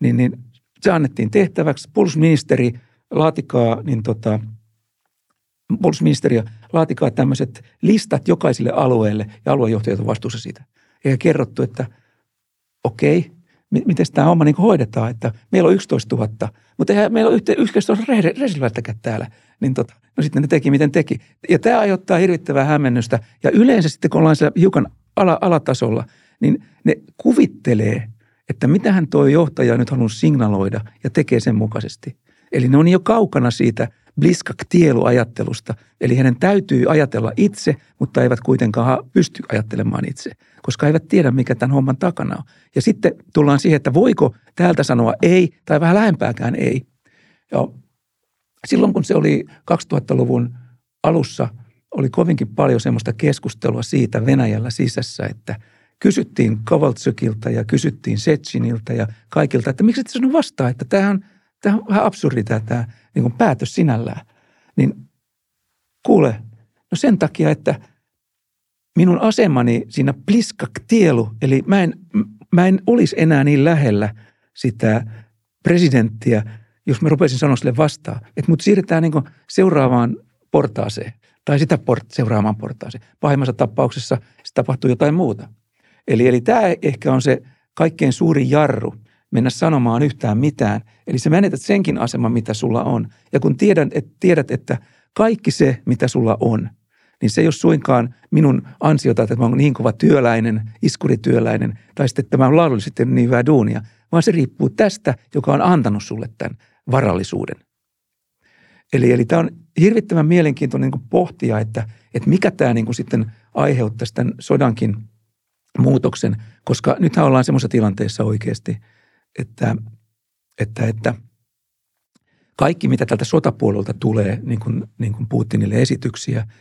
niin, niin se annettiin tehtäväksi. Puolustusministeri laatikaa, niin tota, puolustusministeriö laatikaa tämmöiset listat jokaiselle alueelle ja aluejohtajat on vastuussa siitä. Ja kerrottu, että okei, okay, miten tämä homma niin hoidetaan, että meillä on 11 000, mutta eihän meillä ole 11 reserviläistäkään täällä. Niin tota, no sitten ne teki, miten teki. Ja tämä aiheuttaa hirvittävää hämmennystä. Ja yleensä sitten, kun ollaan siellä hiukan ala, alatasolla, niin ne kuvittelee, että mitähän tuo johtaja nyt halunnut signaloida ja tekee sen mukaisesti. Eli ne on jo kaukana siitä bliskak-tielu-ajattelusta. Eli hänen täytyy ajatella itse, mutta eivät kuitenkaan pysty ajattelemaan itse koska eivät tiedä, mikä tämän homman takana on. Ja sitten tullaan siihen, että voiko täältä sanoa ei tai vähän lähempääkään ei. Ja silloin kun se oli 2000-luvun alussa, oli kovinkin paljon semmoista keskustelua siitä Venäjällä sisässä, että kysyttiin Kovaltsykilta ja kysyttiin Setsiniltä ja kaikilta, että miksi et sanonut vastaa, että tämä on, tämä on vähän absurdi tämä, tämä niin päätös sinällään. Niin kuule, no sen takia, että – minun asemani siinä pliskak-tielu, eli mä en, mä en olisi enää niin lähellä sitä presidenttiä, jos mä rupesin sanoa sille vastaan. Että mut siirretään niin seuraavaan portaaseen tai sitä port, seuraavaan portaaseen. Pahimmassa tapauksessa se tapahtuu jotain muuta. Eli, eli tämä ehkä on se kaikkein suurin jarru mennä sanomaan yhtään mitään. Eli sä menetät senkin aseman, mitä sulla on. Ja kun tiedät, et, tiedät, että kaikki se, mitä sulla on – niin se ei ole suinkaan minun ansiota, että mä olen niin kova työläinen, iskurityöläinen, tai sitten että mä laadullisesti niin hyvää duunia, vaan se riippuu tästä, joka on antanut sulle tämän varallisuuden. Eli, eli tämä on hirvittävän mielenkiintoinen niin pohtia, että, että mikä tämä niin sitten aiheuttaisi tämän sodankin muutoksen, koska nythän ollaan semmoisessa tilanteessa oikeasti, että, että, että kaikki mitä tältä sotapuolelta tulee niin kuin, niin kuin Putinille esityksiä –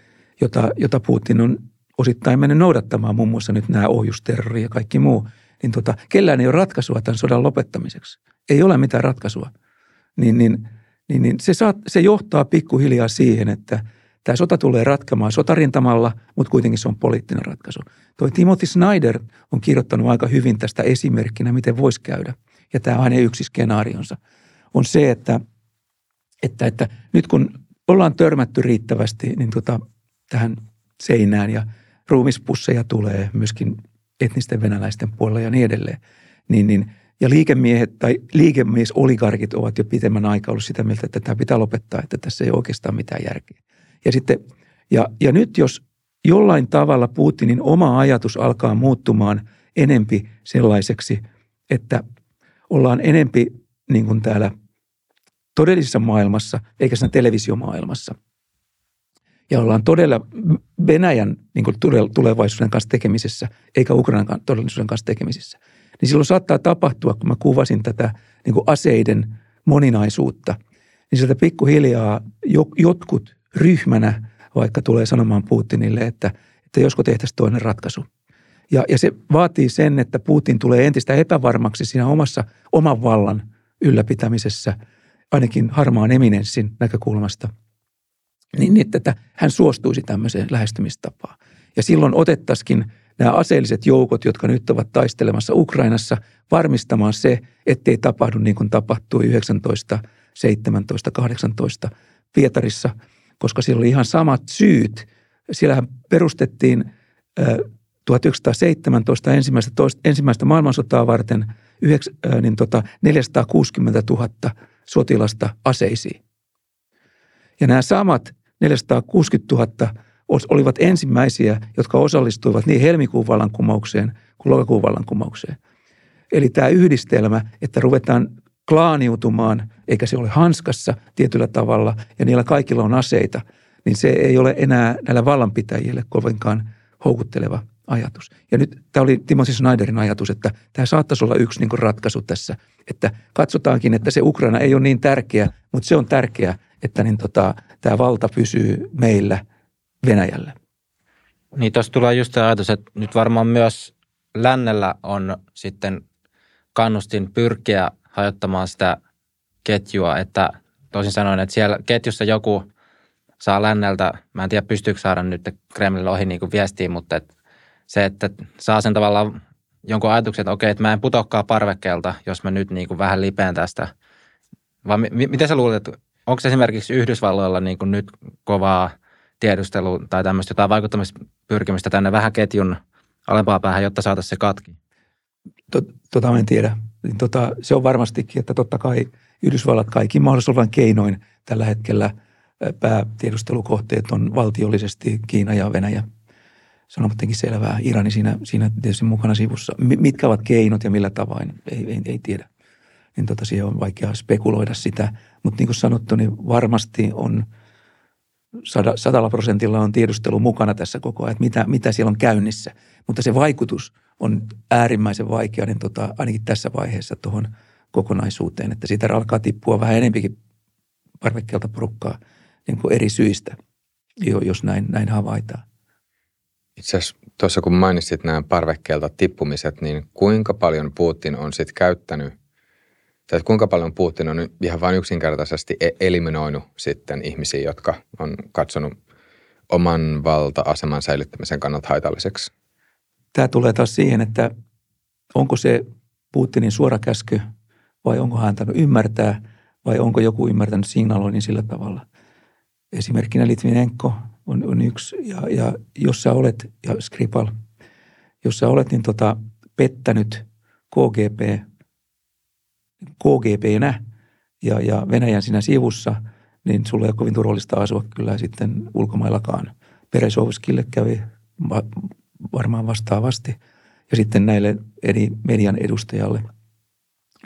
jota, jota Putin on osittain mennyt noudattamaan, muun muassa nyt nämä ohjusterrori ja kaikki muu, niin tota, kellään ei ole ratkaisua tämän sodan lopettamiseksi. Ei ole mitään ratkaisua. Niin, niin, niin, niin se, saat, se johtaa pikkuhiljaa siihen, että tämä sota tulee ratkamaan sotarintamalla, mutta kuitenkin se on poliittinen ratkaisu. Toi Timothy Snyder on kirjoittanut aika hyvin tästä esimerkkinä, miten voisi käydä. Ja tämä on hänen yksi skenaarionsa. On se, että, että, että nyt kun ollaan törmätty riittävästi, niin tota, tähän seinään ja ruumispusseja tulee myöskin etnisten venäläisten puolella ja niin edelleen. Niin, niin, ja liikemiehet tai liikemies-oligarkit ovat jo pitemmän aikaa ollut sitä mieltä, että tämä pitää lopettaa, että tässä ei oikeastaan mitään järkeä. Ja, sitten, ja, ja nyt jos jollain tavalla Putinin oma ajatus alkaa muuttumaan enempi sellaiseksi, että ollaan enempi niin kuin täällä todellisessa maailmassa, eikä siinä televisiomaailmassa – ja ollaan todella Venäjän niin kuin tulevaisuuden kanssa tekemisessä, eikä Ukrainan todellisuuden kanssa tekemisissä. Niin silloin saattaa tapahtua, kun mä kuvasin tätä niin kuin aseiden moninaisuutta, niin sieltä pikkuhiljaa jotkut ryhmänä vaikka tulee sanomaan Putinille, että, että josko tehtäisiin toinen ratkaisu. Ja, ja se vaatii sen, että Putin tulee entistä epävarmaksi siinä omassa oman vallan ylläpitämisessä, ainakin harmaan eminenssin näkökulmasta, niin, niin että hän suostuisi tämmöiseen lähestymistapaan. Ja silloin otettaisikin nämä aseelliset joukot, jotka nyt ovat taistelemassa Ukrainassa, varmistamaan se, ettei tapahdu niin kuin tapahtui 19, 17, 18 Pietarissa, koska siellä oli ihan samat syyt. Siellähän perustettiin 1917 ensimmäistä, toista, ensimmäistä maailmansotaa varten niin tota 460 000 sotilasta aseisiin. Ja nämä samat 460 000 olivat ensimmäisiä, jotka osallistuivat niin helmikuun vallankumoukseen kuin lokakuun vallankumoukseen. Eli tämä yhdistelmä, että ruvetaan klaaniutumaan, eikä se ole hanskassa tietyllä tavalla, ja niillä kaikilla on aseita, niin se ei ole enää näillä vallanpitäjille kovinkaan houkutteleva ajatus. Ja nyt tämä oli Timothy Snyderin ajatus, että tämä saattaisi olla yksi niin ratkaisu tässä, että katsotaankin, että se Ukraina ei ole niin tärkeä, mutta se on tärkeä, että niin tota, tämä valta pysyy meillä Venäjällä. Niin tuossa tulee just se ajatus, että nyt varmaan myös lännellä on sitten kannustin pyrkiä hajottamaan sitä ketjua, että toisin sanoen, että siellä ketjussa joku saa länneltä, mä en tiedä pystyykö saada nyt Kremlille ohi niin kuin viestiin, mutta että se, että saa sen tavallaan jonkun ajatuksen, että okei, että mä en putokkaa parvekkeelta, jos mä nyt niin kuin vähän lipeän tästä. Vai m- miten sä luulet, että onko esimerkiksi Yhdysvalloilla niin kuin nyt kovaa tiedustelu tai tämmöistä jotain vaikuttamispyrkimistä tänne vähän ketjun alempaa päähän, jotta saataisiin se katki? Tota en tiedä. Tota, se on varmastikin, että totta kai Yhdysvallat kaikki mahdollisuuden keinoin tällä hetkellä päätiedustelukohteet on valtiollisesti Kiina ja Venäjä – se on kuitenkin selvää. Irani siinä, siinä tietysti mukana sivussa. Mitkä ovat keinot ja millä tavoin, ei, ei, ei tiedä. Niin tota, siihen on vaikea spekuloida sitä. Mutta niin kuin sanottu, niin varmasti on sadalla prosentilla on tiedustelu mukana tässä koko ajan, että mitä, mitä siellä on käynnissä. Mutta se vaikutus on äärimmäisen vaikea, niin tota, ainakin tässä vaiheessa tuohon kokonaisuuteen, että siitä alkaa tippua vähän enempikin parvekkeelta porukkaa niin kuin eri syistä, jos näin, näin havaitaan. Itse asiassa tuossa kun mainitsit nämä parvekkeelta tippumiset, niin kuinka paljon Putin on sitten käyttänyt, tai kuinka paljon Putin on ihan vain yksinkertaisesti e- eliminoinut sitten ihmisiä, jotka on katsonut oman valta-aseman säilyttämisen kannalta haitalliseksi? Tämä tulee taas siihen, että onko se Putinin suora käsky vai onko hän antanut ymmärtää vai onko joku ymmärtänyt signaloinnin sillä tavalla. Esimerkkinä Litvinenko on, on yksi. Ja, ja jos sä olet, ja Skripal, jos sä olet niin tota, pettänyt KGP, KGPnä ja, ja Venäjän siinä sivussa, niin sulla ei ole kovin turvallista asua kyllä sitten ulkomaillakaan. Peresovskille kävi varmaan vastaavasti. Ja sitten näille eri median edustajalle,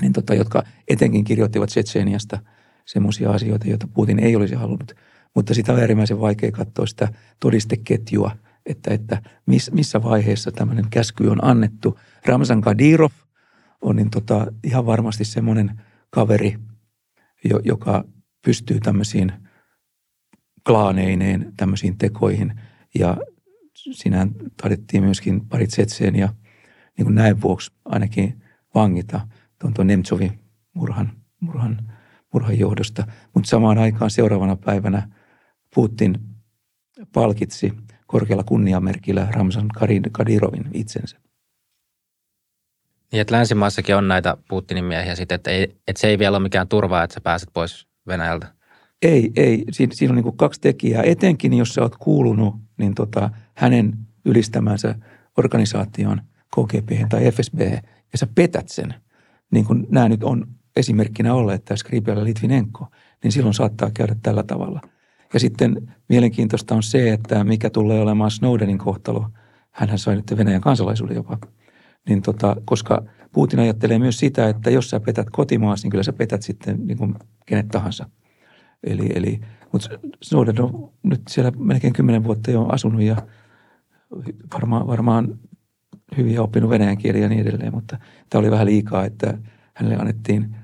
niin tota, jotka etenkin kirjoittivat Tsetseeniasta semmoisia asioita, joita Putin ei olisi halunnut – mutta sitä on äärimmäisen vaikea katsoa sitä todisteketjua, että, että miss, missä vaiheessa tämmöinen käsky on annettu. Ramzan Kadirov on niin tota, ihan varmasti semmoinen kaveri, jo, joka pystyy tämmöisiin klaaneineen, tämmöisiin tekoihin. Ja siinä taidettiin myöskin parit setseen ja niin kuin näin vuoksi ainakin vangita tuon, tuon Nemtsovin murhan, murhan, murhan johdosta. Mutta samaan aikaan seuraavana päivänä Putin palkitsi korkealla kunniamerkillä Ramzan Kadirovin itsensä. Niin, että länsimaissakin on näitä Putinin miehiä sitten, että, että se ei vielä ole mikään turvaa, että sä pääset pois Venäjältä. Ei, ei. Siinä, siinä on niin kaksi tekijää. Etenkin, jos sä oot kuulunut niin tota, hänen ylistämänsä organisaation KGP tai FSB ja sä petät sen, niin kuin nämä nyt on esimerkkinä olleet, tämä Skripal ja Litvinenko, niin silloin saattaa käydä tällä tavalla – ja sitten mielenkiintoista on se, että mikä tulee olemaan Snowdenin kohtalo. Hänhän sai nyt Venäjän kansalaisuuden jopa. Niin tota, koska Putin ajattelee myös sitä, että jos sä petät kotimaassa, niin kyllä sä petät sitten niin kuin kenet tahansa. Eli, eli, mutta Snowden on nyt siellä melkein kymmenen vuotta jo asunut ja varmaan, varmaan hyvin ja oppinut venäjän kieli ja niin edelleen, mutta tämä oli vähän liikaa, että hänelle annettiin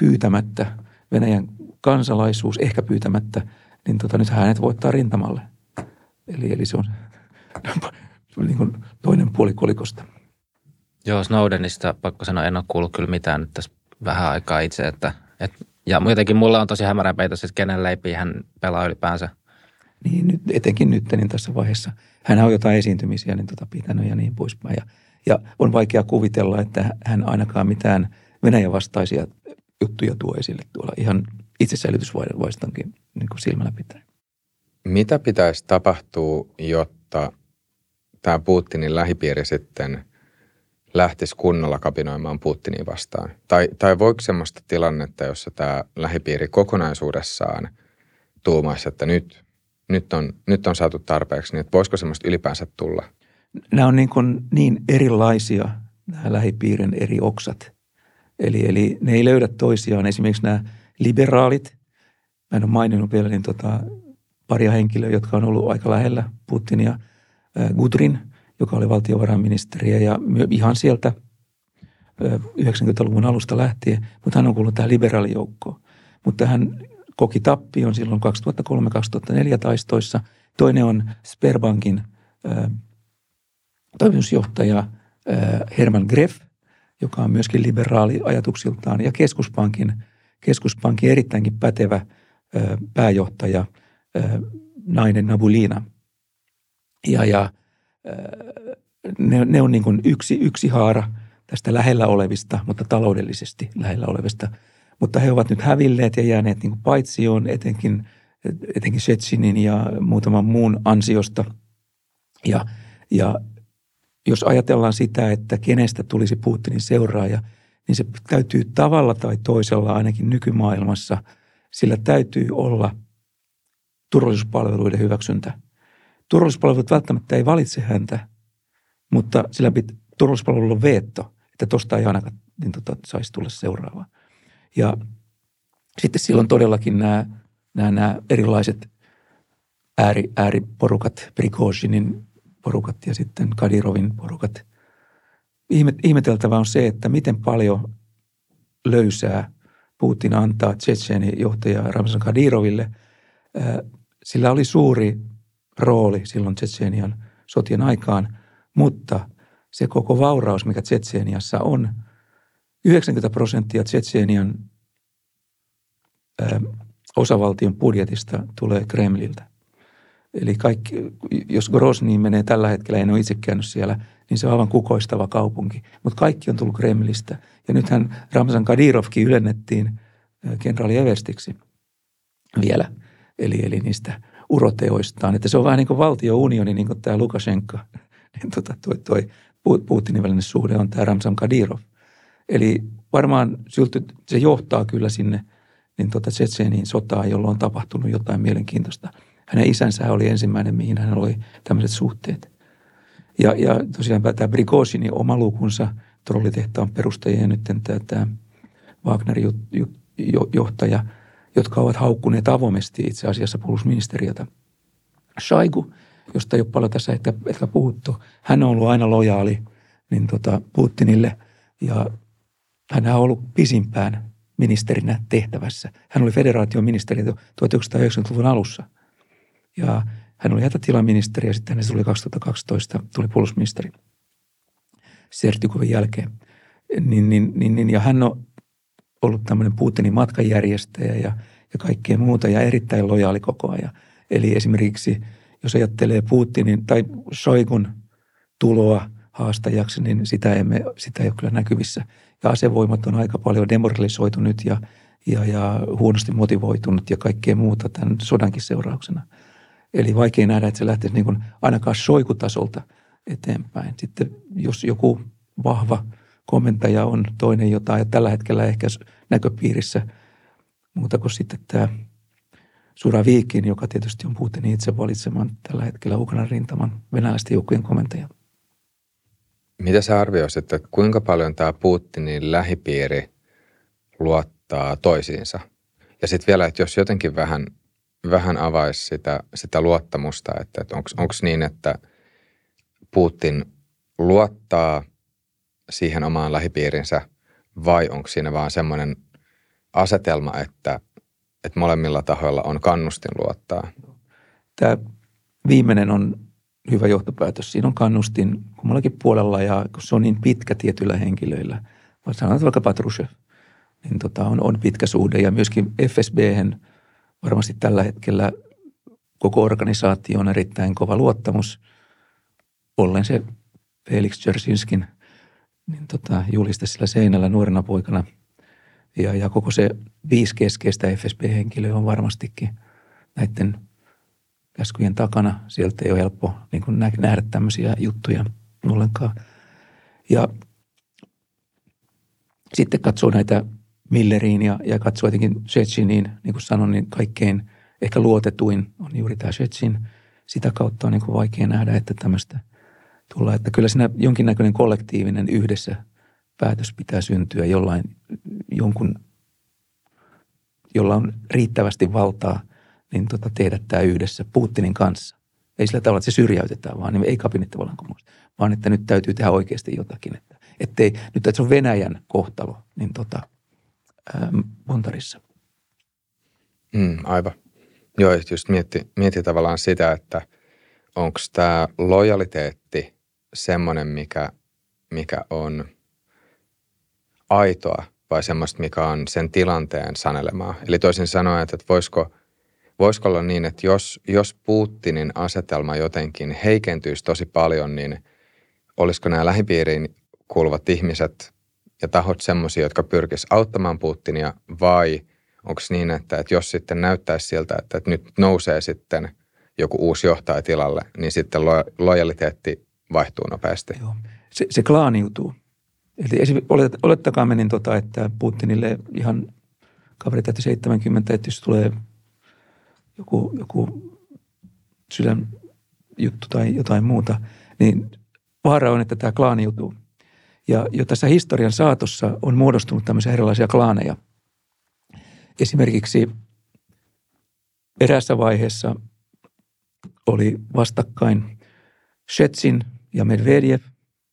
pyytämättä Venäjän kansalaisuus, ehkä pyytämättä – niin tota, nyt hänet voittaa rintamalle. Eli, eli se on niin kuin toinen puoli kolikosta. Joo, Snowdenista pakko sanoa, en ole kuullut kyllä mitään nyt tässä vähän aikaa itse, että, että ja jotenkin mulla on tosi hämärä peitos, että kenen leipi hän pelaa ylipäänsä. Niin, nyt, etenkin nyt niin tässä vaiheessa. Hän on jotain esiintymisiä niin tota, pitänyt ja niin poispäin. Ja, ja on vaikea kuvitella, että hän ainakaan mitään Venäjän vastaisia juttuja tuo esille tuolla ihan itsesäilytysvaistankin niin kuin silmällä pitää. Mitä pitäisi tapahtua, jotta tämä Putinin lähipiiri sitten lähtisi kunnolla kapinoimaan Putinia vastaan? Tai, tai voiko semmoista tilannetta, jossa tämä lähipiiri kokonaisuudessaan tuumaisi, että nyt, nyt, on, nyt on saatu tarpeeksi, niin että voisiko semmoista ylipäänsä tulla? Nämä on niin, kuin niin erilaisia, nämä lähipiirin eri oksat. Eli, eli ne ei löydä toisiaan. Esimerkiksi nämä liberaalit, mä en ole maininnut vielä, niin tota, paria henkilöä, jotka on ollut aika lähellä Putinia. Gudrin, joka oli valtiovarainministeriä ja ihan sieltä 90-luvun alusta lähtien, mutta hän on kuullut tähän liberaalijoukkoon. Mutta hän koki tappion silloin 2003-2004 taistoissa. Toinen on Sperbankin toimitusjohtaja Herman Greff, joka on myöskin liberaali ajatuksiltaan, ja keskuspankin, keskuspankin erittäinkin pätevä pääjohtaja, nainen Nabulina. Ja, ja ne, ne on niin kuin yksi, yksi haara tästä lähellä olevista, mutta taloudellisesti lähellä olevista. Mutta he ovat nyt hävilleet ja jääneet niin kuin paitsioon etenkin, etenkin Shetsinin ja muutaman muun ansiosta. Ja, ja jos ajatellaan sitä, että kenestä tulisi Putinin seuraaja, niin se täytyy tavalla tai toisella ainakin nykymaailmassa, sillä täytyy olla turvallisuuspalveluiden hyväksyntä. Turvallisuuspalvelut välttämättä ei valitse häntä, mutta sillä pitää turvallisuuspalvelulla veetto, että tuosta ei ainakaan niin tota, saisi tulla seuraava. Ja sitten silloin todellakin nämä, nämä, nämä erilaiset ääri, ääriporukat, Prigozhinin porukat ja sitten Kadirovin porukat. ihmeteltävä on se, että miten paljon löysää Putin antaa Tsetseenin johtaja Ramzan Kadiroville. Sillä oli suuri rooli silloin Tsetseenian sotien aikaan, mutta se koko vauraus, mikä Tsetseeniassa on, 90 prosenttia Tsetseenian osavaltion budjetista tulee Kremliltä. Eli kaikki, jos Grozniin menee tällä hetkellä, en ole itse käynyt siellä, niin se on aivan kukoistava kaupunki. Mutta kaikki on tullut Kremlistä. Ja nythän Ramzan Kadirovkin ylennettiin kenraali Everstiksi vielä. Eli, eli niistä uroteoistaan. Että se on vähän niin kuin valtiounioni, niin kuin tämä Lukashenka. niin tota, toi, toi Putinin välinen suhde on tämä Ramzan Kadirov. Eli varmaan se johtaa kyllä sinne niin tota Tsetseeniin sotaan, jolloin on tapahtunut jotain mielenkiintoista – hänen isänsä oli ensimmäinen, mihin hän oli tämmöiset suhteet. Ja, ja tosiaan tämä Brigosinin oma lukunsa, trollitehtaan perustajia ja nyt tämä, tämä Wagnerin johtaja, jotka ovat haukkuneet avoimesti itse asiassa puolustusministeriötä. Shaigu, josta ei ole paljon tässä ehkä, ehkä puhuttu, hän on ollut aina lojaali niin tota Putinille ja hän on ollut pisimpään ministerinä tehtävässä. Hän oli federaation ministeri 1990-luvun alussa – ja hän oli hätätilaministeri ja sitten hänestä tuli 2012, tuli puolustusministeri Sertykovin jälkeen. Niin, niin, niin, niin, ja hän on ollut tämmöinen Putinin matkanjärjestäjä ja, ja kaikkea muuta ja erittäin lojaali koko ajan. Eli esimerkiksi jos ajattelee Putinin tai Soigun tuloa haastajaksi, niin sitä, emme, sitä ei ole kyllä näkyvissä. Ja asevoimat on aika paljon demoralisoitu nyt ja, ja, ja huonosti motivoitunut ja kaikkea muuta tämän sodankin seurauksena – Eli vaikea nähdä, että se lähtisi niin kuin ainakaan soikutasolta eteenpäin. Sitten jos joku vahva komentaja on toinen jotain, ja tällä hetkellä ehkä näköpiirissä muuta kuin sitten tämä Viikin, joka tietysti on Putinin itse valitseman tällä hetkellä Ukrainan rintaman venäläisten joukkojen komentaja. Mitä sä arvioisit, että kuinka paljon tämä Putinin lähipiiri luottaa toisiinsa? Ja sitten vielä, että jos jotenkin vähän vähän avaisi sitä, sitä luottamusta, että, että onko niin, että Putin luottaa siihen omaan lähipiirinsä vai onko siinä vaan semmoinen asetelma, että, että molemmilla tahoilla on kannustin luottaa? Tämä viimeinen on hyvä johtopäätös. Siinä on kannustin kummallakin puolella ja kun se on niin pitkä tietyillä henkilöillä, sanotaan vaikka Patrushev, niin tota, on, on pitkä suhde ja myöskin FSB varmasti tällä hetkellä koko organisaatio on erittäin kova luottamus. Ollen se Felix Jersinskin niin tota, juliste sillä seinällä nuorena poikana. Ja, ja koko se viisi keskeistä FSB-henkilöä on varmastikin näiden käskyjen takana. Sieltä ei ole helppo niin kuin nähdä tämmöisiä juttuja ollenkaan. Ja sitten katsoo näitä Milleriin ja, ja katsoo jotenkin Shechiniin, niin kuin sanoin, niin kaikkein ehkä luotetuin on juuri tämä Shechin. Sitä kautta on niin kuin vaikea nähdä, että tämmöistä tulla. Että kyllä siinä jonkinnäköinen kollektiivinen yhdessä päätös pitää syntyä jollain, jonkun, jolla on riittävästi valtaa – niin tota, tehdä tämä yhdessä Putinin kanssa. Ei sillä tavalla, että se syrjäytetään, vaan niin ei kabinettivallankumous, vaan että nyt täytyy tehdä oikeasti jotakin. Että, ettei, nyt että se on Venäjän kohtalo, niin tota, ää, Montarissa. Mm, aivan. Joo, just mietti, mietti tavallaan sitä, että onko tämä lojaliteetti semmoinen, mikä, mikä on aitoa vai semmoista, mikä on sen tilanteen sanelemaa. Eli toisin sanoen, että voisiko – voisiko olla niin, että jos, jos Putinin asetelma jotenkin heikentyisi tosi paljon, niin olisiko nämä lähipiiriin kuuluvat ihmiset ja tahot semmoisia, jotka pyrkisivät auttamaan Putinia vai onko niin, että, että jos sitten näyttäisi siltä, että, että nyt nousee sitten joku uusi johtaja tilalle, niin sitten lo, lojaliteetti vaihtuu nopeasti? Joo. Se, se klaaniutuu. Eli olet, olettakaa menin tota, että Putinille ihan kaveri 70, että jos tulee joku, joku sydänjuttu tai jotain muuta, niin vaara on, että tämä klaani jutuu. Ja jo tässä historian saatossa on muodostunut tämmöisiä erilaisia klaaneja. Esimerkiksi eräässä vaiheessa oli vastakkain Shetsin ja Medvedev.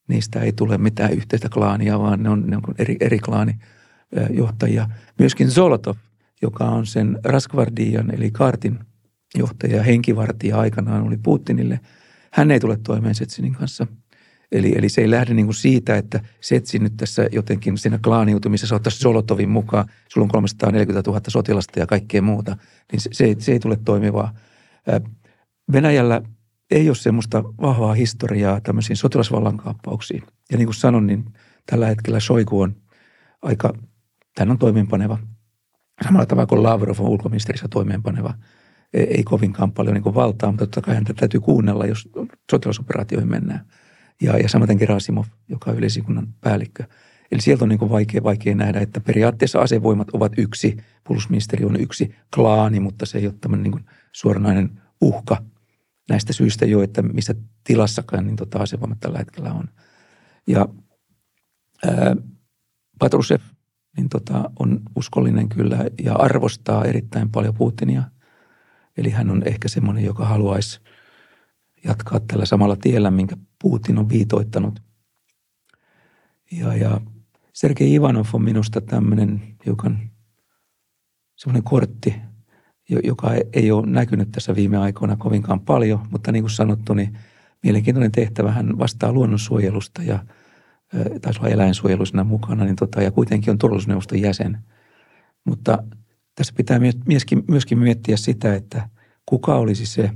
Niistä ei tule mitään yhteistä klaania, vaan ne on, ne on eri, eri klaanijohtajia. Myöskin Zolotov – joka on sen Raskvardian eli Kartin johtaja ja henkivartija aikanaan oli Putinille. Hän ei tule toimeen Setsinin kanssa. Eli, eli se ei lähde niin kuin siitä, että Setsin nyt tässä jotenkin siinä klaaniutumisessa ottaisi Solotovin mukaan. Sulla on 340 000 sotilasta ja kaikkea muuta. Niin se, se, ei, se ei tule toimivaa. Venäjällä ei ole semmoista vahvaa historiaa tämmöisiin sotilasvallankaappauksiin. Ja niin kuin sanon, niin tällä hetkellä Shoigu on aika, hän on toimeenpaneva Samalla tavalla kuin Lavrov on ulkoministerissä toimeenpaneva, ei kovinkaan paljon niin valtaa, mutta totta kai häntä täytyy kuunnella, jos sotilasoperaatioihin mennään. Ja, ja samaten Gerasimov, joka on yleisikunnan päällikkö. Eli sieltä on niin vaikea, vaikea nähdä, että periaatteessa asevoimat ovat yksi, puolustusministeri on yksi klaani, mutta se ei ole tämmöinen niin suoranainen uhka näistä syistä jo, että missä tilassakaan niin tota asevoimat tällä hetkellä on. Ja ää, Patrushev niin tota, on uskollinen kyllä ja arvostaa erittäin paljon Putinia. Eli hän on ehkä semmoinen, joka haluaisi jatkaa tällä samalla tiellä, minkä Putin on viitoittanut. Ja, ja Sergei Ivanov on minusta tämmöinen hiukan semmoinen kortti, joka ei ole näkynyt tässä viime aikoina kovinkaan paljon, mutta niin kuin sanottu, niin mielenkiintoinen tehtävä. Hän vastaa luonnonsuojelusta ja – taisi olla eläinsuojelusena mukana, niin tota, ja kuitenkin on turvallisuusneuvoston jäsen. Mutta tässä pitää myöskin, myöskin miettiä sitä, että kuka olisi se,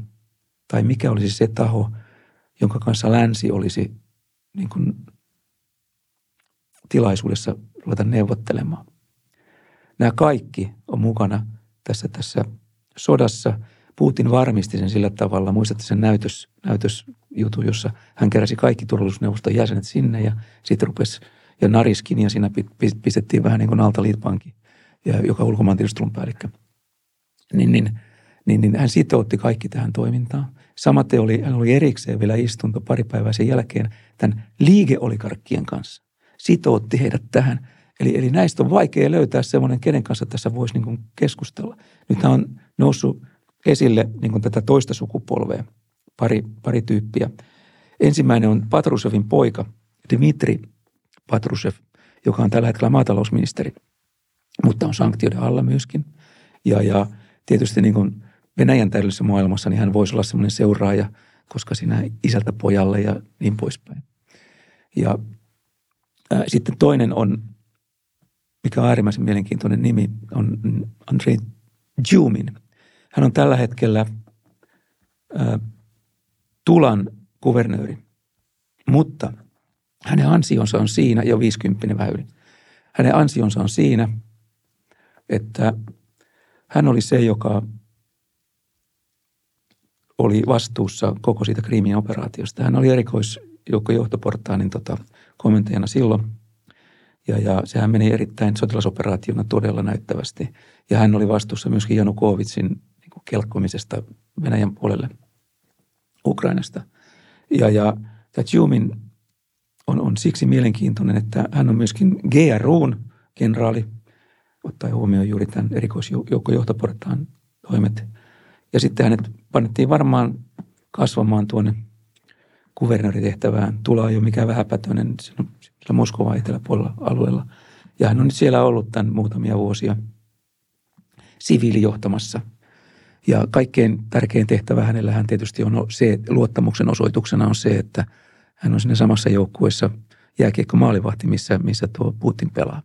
tai mikä olisi se taho, jonka kanssa länsi olisi niin kuin tilaisuudessa ruveta neuvottelemaan. Nämä kaikki on mukana tässä, tässä sodassa. Putin varmisti sen sillä tavalla, muistatte sen näytös, näytösjutu, jossa hän keräsi kaikki turvallisuusneuvoston jäsenet sinne ja sitten rupesi, ja Nariskin ja siinä pistettiin vähän niin kuin alta liitpankin, ja joka ulkomaan tiedustelun päällikkö. Niin, niin, niin, niin hän sitoutti kaikki tähän toimintaan. Samaten oli, hän oli erikseen vielä istunto pari päivää sen jälkeen tämän liigeolikarkkien kanssa. Sitoutti heidät tähän. Eli, eli näistä on vaikea löytää semmoinen, kenen kanssa tässä voisi niin keskustella. Nyt on noussut esille niin kuin tätä toista sukupolvea, pari, pari tyyppiä. Ensimmäinen on Patrusevin poika, Dmitri Patrusev, joka on tällä hetkellä maatalousministeri, mutta on sanktioiden alla myöskin. Ja, ja tietysti niin kuin Venäjän täydellisessä maailmassa, niin hän voisi olla semmoinen seuraaja koska sinä isältä pojalle ja niin poispäin. Ja ää, sitten toinen on, mikä on äärimmäisen mielenkiintoinen nimi, on Andrei Jumin. Hän on tällä hetkellä Tulan kuvernööri, mutta hänen ansionsa on siinä, jo 50 vähän yli. Hänen ansionsa on siinä, että hän oli se, joka oli vastuussa koko siitä Kriimin operaatiosta. Hän oli erikoisjoukkojohtoportaanin tota, komentajana silloin. Ja, ja sehän meni erittäin sotilasoperaationa todella näyttävästi. Ja hän oli vastuussa myöskin Janukovitsin niin kuin kelkkomisesta Venäjän puolelle Ukrainasta. Ja, ja Tjumin on, on siksi mielenkiintoinen, että hän on myöskin GRUn kenraali, ottaen huomioon juuri tämän erikoisjoukkojohtoportaan toimet – ja sitten hänet panettiin varmaan kasvamaan tuonne kuvernööritehtävään. Tula ei ole mikään vähäpätöinen siellä Moskovan eteläpuolella alueella. Ja hän on nyt siellä ollut tämän muutamia vuosia siviilijohtamassa. Ja kaikkein tärkein tehtävä hänellä hän tietysti on se, luottamuksen osoituksena on se, että hän on siinä samassa joukkueessa jääkiekko maalivahti, missä, missä tuo Putin pelaa.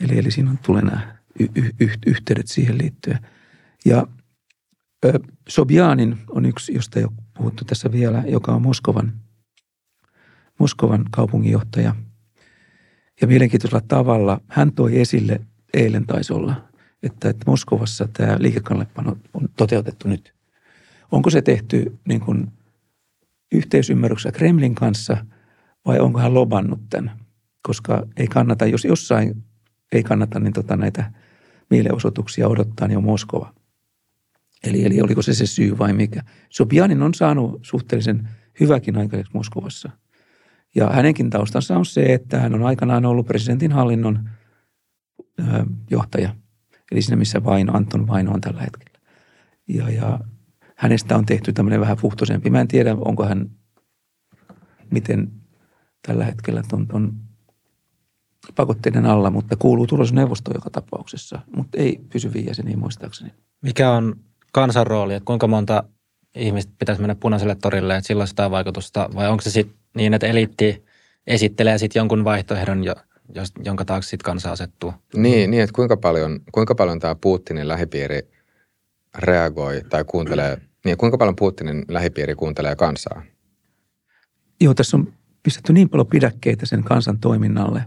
Eli, eli siinä on tulee nämä y- y- yhteydet siihen liittyen. Ja Sobjanin on yksi, josta ei ole puhuttu tässä vielä, joka on Moskovan, Moskovan kaupunginjohtaja. Ja mielenkiintoisella tavalla hän toi esille eilen taisi olla, että, että Moskovassa tämä liikekannallepano on toteutettu nyt. Onko se tehty niin kuin yhteisymmärryksessä Kremlin kanssa vai onko hän lobannut tämän? Koska ei kannata, jos jossain ei kannata, niin tota näitä mielenosoituksia odottaa, niin on Moskova. Eli, eli oliko se se syy vai mikä. Sobjanin on saanut suhteellisen hyväkin aikaiseksi Moskovassa. Ja hänenkin taustansa on se, että hän on aikanaan ollut presidentin hallinnon johtaja. Eli siinä, missä vain Anton Vaino on tällä hetkellä. Ja, ja hänestä on tehty tämmöinen vähän fuhtoisempi. Mä en tiedä, onko hän, miten tällä hetkellä ton, ton pakotteiden alla, mutta kuuluu turvallisuusneuvostoon joka tapauksessa, mutta ei pysyviä jäseniä muistaakseni. Mikä on kansan rooli, että kuinka monta ihmistä pitäisi mennä punaiselle torille, että sillä on sitä vaikutusta, vai onko se sitten niin, että eliitti esittelee sitten jonkun vaihtoehdon, jonka taakse sitten kansa asettuu? Niin, niin että kuinka paljon, kuinka paljon tämä Putinin lähipiiri reagoi tai kuuntelee, niin kuinka paljon Putinin lähipiiri kuuntelee kansaa? Joo, tässä on pistetty niin paljon pidäkkeitä sen kansan toiminnalle,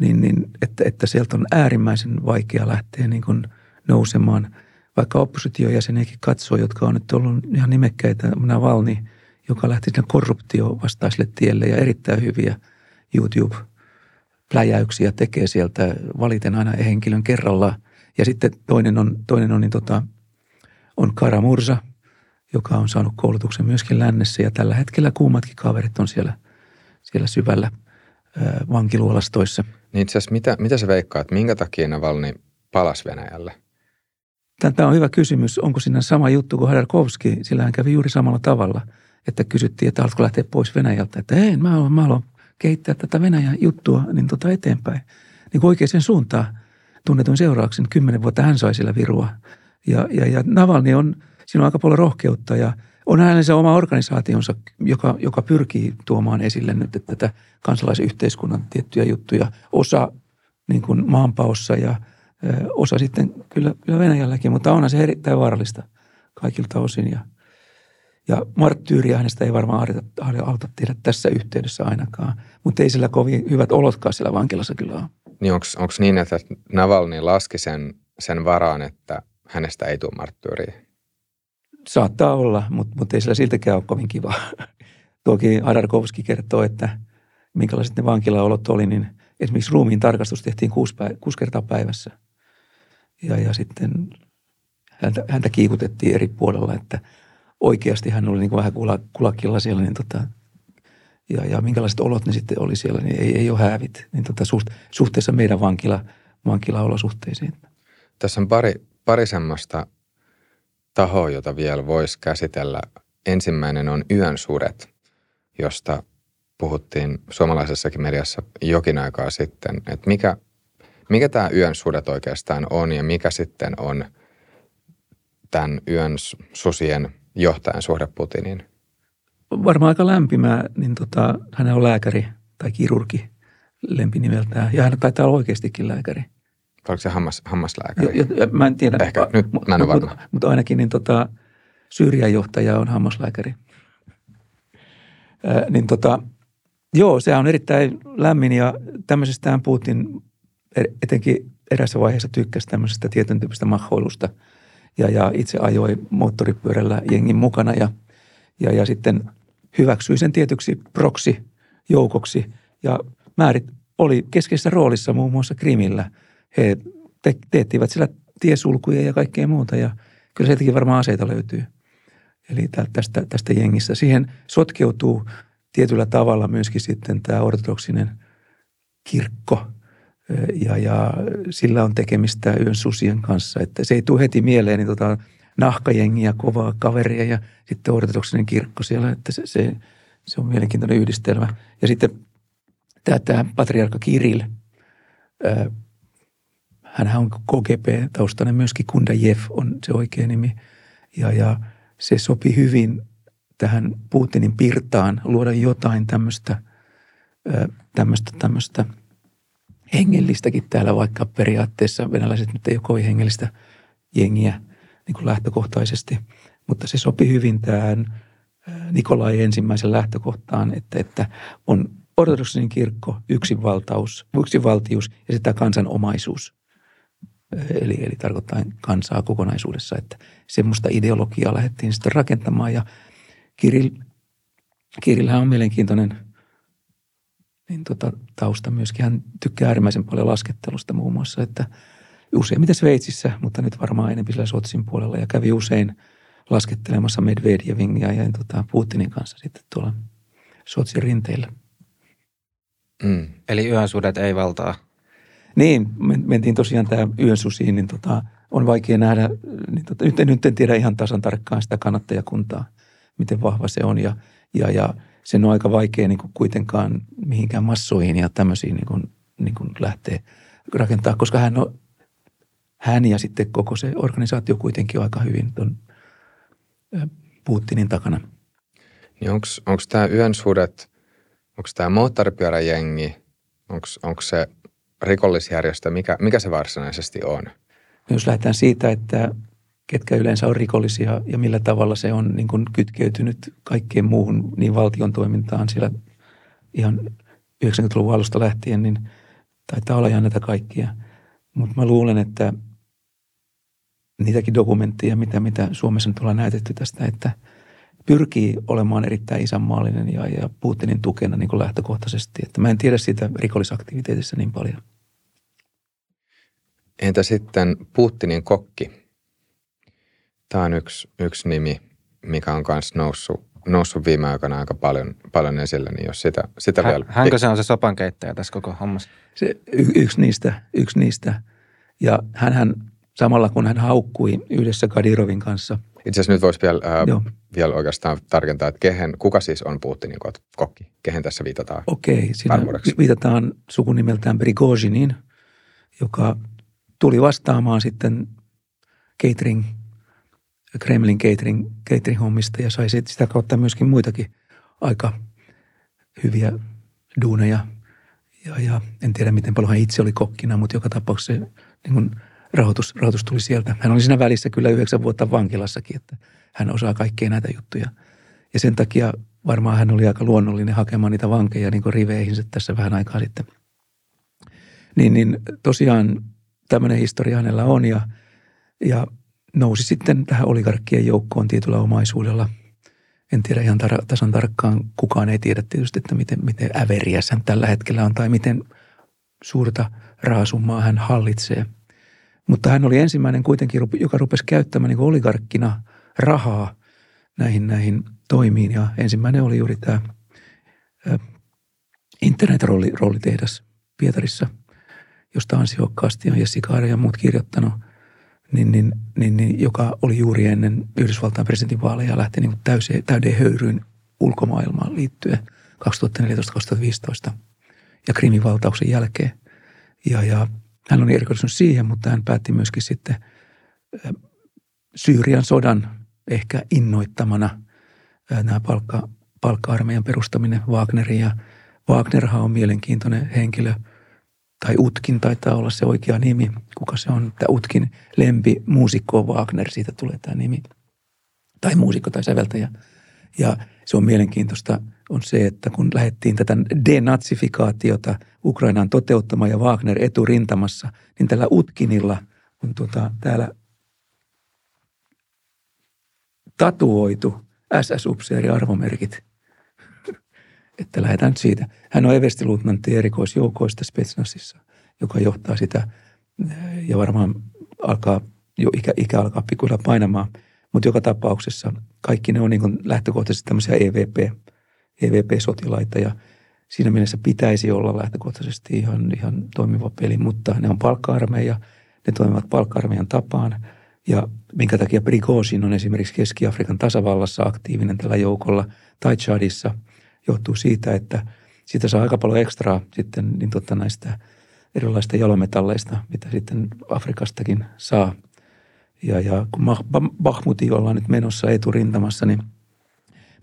niin, niin että, että sieltä on äärimmäisen vaikea lähteä niin kuin nousemaan – vaikka oppositiojäseniäkin katsoo, jotka on nyt ollut ihan nimekkäitä, minä Valni, joka lähti sinne korruptiovastaiselle tielle ja erittäin hyviä YouTube-pläjäyksiä tekee sieltä valiten aina henkilön kerralla. Ja sitten toinen on, toinen on, niin tota, on Karamursa, joka on saanut koulutuksen myöskin lännessä ja tällä hetkellä kuumatkin kaverit on siellä, siellä syvällä vankiluolastoissa. Niin itse asiassa mitä, mitä se veikkaa, että minkä takia Navalny palasi Venäjälle? Tämä on hyvä kysymys. Onko siinä sama juttu kuin Hadarkovski? Sillä hän kävi juuri samalla tavalla, että kysyttiin, että haluatko lähteä pois Venäjältä. Että ei, mä haluan, mä haluan kehittää tätä Venäjän juttua niin tota eteenpäin. Niin oikeaan suuntaan tunnetuin seurauksen. Kymmenen vuotta hän sai sillä virua. Ja, ja, ja Navalni on, siinä on aika paljon rohkeutta ja on hänellä se oma organisaationsa, joka, joka pyrkii tuomaan esille nyt että tätä kansalaisyhteiskunnan tiettyjä juttuja. Osa niin kuin maanpaossa ja – osa sitten kyllä, kyllä Venäjälläkin, mutta onhan se erittäin vaarallista kaikilta osin. Ja, ja marttyyriä hänestä ei varmaan auta tehdä tässä yhteydessä ainakaan, mutta ei sillä kovin hyvät olotkaan siellä vankilassa kyllä ole. Niin onko niin, että Navalny laski sen, sen varaan, että hänestä ei tule marttyyriä? Saattaa olla, mutta, mutta ei sillä siltäkään ole kovin kiva. Toki Adarkovski kertoo, että minkälaiset ne vankilaolot oli, niin esimerkiksi ruumiin tarkastus tehtiin kuusi, päiv- kuusi kertaa päivässä – ja, ja sitten häntä, häntä kiikutettiin eri puolella, että oikeasti hän oli niin kuin vähän kula, kulakilla siellä, niin tota, ja, ja minkälaiset olot ne sitten oli siellä, niin ei, ei ole häävit niin tota, suht, suhteessa meidän vankila, vankilaolosuhteisiin. Tässä on pari, pari semmoista tahoa, jota vielä voisi käsitellä. Ensimmäinen on yön sudet, josta puhuttiin suomalaisessakin mediassa jokin aikaa sitten, että mikä – mikä tämä yön sudet oikeastaan on ja mikä sitten on tämän yön susien johtajan suhde Putiniin? Varmaan aika lämpimää, niin tota, hän on lääkäri tai kirurgi lempinimeltään. Ja hän taitaa olla oikeastikin lääkäri. Oliko se hammas, hammaslääkäri? Ja, ja, mä en tiedä. Ehkä, nyt mä en ole varma. Mutta mut ainakin niin tota, Syyrian johtaja on hammaslääkäri. Ää, niin tota, joo, se on erittäin lämmin ja tämmöisestään Putin etenkin erässä vaiheessa tykkäsi tämmöisestä tietyn tyyppistä mahoilusta ja, ja itse ajoi moottoripyörällä jengin mukana ja, ja, ja sitten hyväksyi sen tietyksi proksi joukoksi ja määrit oli keskeisessä roolissa muun muassa Krimillä. He te- teettivät sillä tiesulkuja ja kaikkea muuta ja kyllä sieltäkin varmaan aseita löytyy. Eli tästä, tästä jengistä. Siihen sotkeutuu tietyllä tavalla myöskin sitten tämä ortodoksinen kirkko ja, ja sillä on tekemistä yön susien kanssa. Että se ei tule heti mieleen niin tota, nahkajengiä, kovaa kaveria ja sitten ortodoksinen kirkko siellä, että se, se, se on mielenkiintoinen yhdistelmä. Ja sitten tämä, tämä patriarkka Kirill, hän on KGP-taustainen myöskin, Kundajev on se oikea nimi. Ja, ja se sopi hyvin tähän Putinin pirtaan luoda jotain tämmöistä, tämmöistä, tämmöistä hengellistäkin täällä, vaikka periaatteessa venäläiset nyt ei ole kovin hengellistä jengiä niin kuin lähtökohtaisesti. Mutta se sopi hyvin tähän Nikolai ensimmäisen lähtökohtaan, että, että on ortodoksinen kirkko, yksinvaltaus, yksinvaltius ja sitä kansanomaisuus. Eli, eli tarkoittaa kansaa kokonaisuudessa, että semmoista ideologiaa lähdettiin sitten rakentamaan ja Kirill, Kirillhän on mielenkiintoinen niin tota, tausta myöskin. Hän tykkää äärimmäisen paljon laskettelusta muun muassa, että useimmiten Sveitsissä, mutta nyt varmaan enemmän sillä Sotsin puolella ja kävi usein laskettelemassa Medvedevin ja, ja tota, Putinin kanssa sitten tuolla Sotsin rinteillä. Mm. Eli yönsudet ei valtaa? Niin, mentiin tosiaan tämä yönsusiin, niin tota, on vaikea nähdä, niin tota, nyt, en, nyt en tiedä ihan tasan tarkkaan sitä kannattajakuntaa – miten vahva se on ja, ja, ja sen on aika vaikea niin kuin kuitenkaan mihinkään massoihin ja tämmöisiin niin kuin, niin kuin lähteä rakentaa, koska hän, on, hän ja sitten koko se organisaatio kuitenkin on aika hyvin tuon Putinin takana. Niin onko tämä yön sudet, onko tämä moottoripyöräjengi, onko se rikollisjärjestö, mikä, mikä se varsinaisesti on? Jos lähdetään siitä, että ketkä yleensä on rikollisia ja millä tavalla se on niin kuin kytkeytynyt kaikkeen muuhun niin valtion toimintaan siellä ihan 90-luvun alusta lähtien, niin taitaa olla ihan näitä kaikkia. Mutta mä luulen, että niitäkin dokumentteja, mitä, mitä Suomessa nyt ollaan näytetty tästä, että pyrkii olemaan erittäin isänmaallinen ja, ja Putinin tukena niin kuin lähtökohtaisesti. Että mä en tiedä siitä rikollisaktiviteetissa niin paljon. Entä sitten Putinin kokki? Tämä on yksi, yksi nimi, mikä on myös noussut, noussut viime aikoina aika paljon, paljon esille, niin jos sitä, sitä Hä, vielä... Hänkö se on se sopankeittäjä tässä koko hommassa? Se, y- yksi niistä, yksi niistä. Ja hän samalla kun hän haukkui yhdessä Kadirovin kanssa. Itse asiassa nyt voisi vielä, äh, vielä oikeastaan tarkentaa, että kehen, kuka siis on Putinin kokki? Kehen tässä viitataan? Okei, siinä viitataan sukunimeltään Prigozhinin, joka tuli vastaamaan sitten catering – Kremlin catering, catering-hommista ja sai sitä kautta myöskin muitakin aika hyviä duuneja. Ja, ja en tiedä, miten paljon hän itse oli kokkina, mutta joka tapauksessa se niin kuin rahoitus, rahoitus tuli sieltä. Hän oli siinä välissä kyllä yhdeksän vuotta vankilassakin, että hän osaa kaikkea näitä juttuja. Ja sen takia varmaan hän oli aika luonnollinen hakemaan niitä vankeja niin kuin riveihinsä tässä vähän aikaa sitten. Niin, niin tosiaan tämmöinen historia hänellä on ja, ja nousi sitten tähän oligarkkien joukkoon tietyllä omaisuudella. En tiedä ihan tar- tasan tarkkaan, kukaan ei tiedä tietysti, että miten, miten äveriäs hän tällä hetkellä on tai miten suurta rahasummaa hän hallitsee. Mutta hän oli ensimmäinen kuitenkin, joka rupesi käyttämään niin oligarkkina rahaa näihin, näihin toimiin. Ja ensimmäinen oli juuri tämä internet-roolitehdas Pietarissa, josta ansiokkaasti on Jessi Kaari ja muut kirjoittanut – niin, niin, niin, niin, joka oli juuri ennen Yhdysvaltain presidentinvaaleja ja lähti niin täysin, täyden höyryyn ulkomaailmaan liittyen 2014-2015 ja Krimin valtauksen jälkeen. Ja, ja hän on erikoistunut siihen, mutta hän päätti myöskin sitten Syyrian sodan ehkä innoittamana nämä palkka, palkka-armeijan perustaminen Wagnerin ja Wagnerhan on mielenkiintoinen henkilö, tai Utkin taitaa olla se oikea nimi. Kuka se on? Tämä Utkin lempi muusikko on Wagner, siitä tulee tämä nimi. Tai muusikko tai säveltäjä. Ja se on mielenkiintoista on se, että kun lähdettiin tätä denatsifikaatiota Ukrainaan toteuttamaan ja Wagner eturintamassa, niin tällä Utkinilla on tuota, täällä tatuoitu SS-upseeri arvomerkit. Että lähdetään siitä. Hän on everstiluutnantti erikoisjoukoista Spetsnasissa, joka johtaa sitä ja varmaan alkaa, jo ikä, ikä alkaa pikkuhiljaa painamaan. Mutta joka tapauksessa kaikki ne on niin lähtökohtaisesti tämmöisiä EVP, EVP-sotilaita ja siinä mielessä pitäisi olla lähtökohtaisesti ihan, ihan toimiva peli, mutta ne on palkka-armeija, ne toimivat palkka-armeijan tapaan ja minkä takia Prigozhin on esimerkiksi Keski-Afrikan tasavallassa aktiivinen tällä joukolla tai Chadissa, johtuu siitä, että siitä saa aika paljon ekstraa sitten niin totta näistä erilaisista jalometalleista, mitä sitten Afrikastakin saa. Ja, ja kun Bahmutin ollaan nyt menossa eturintamassa, niin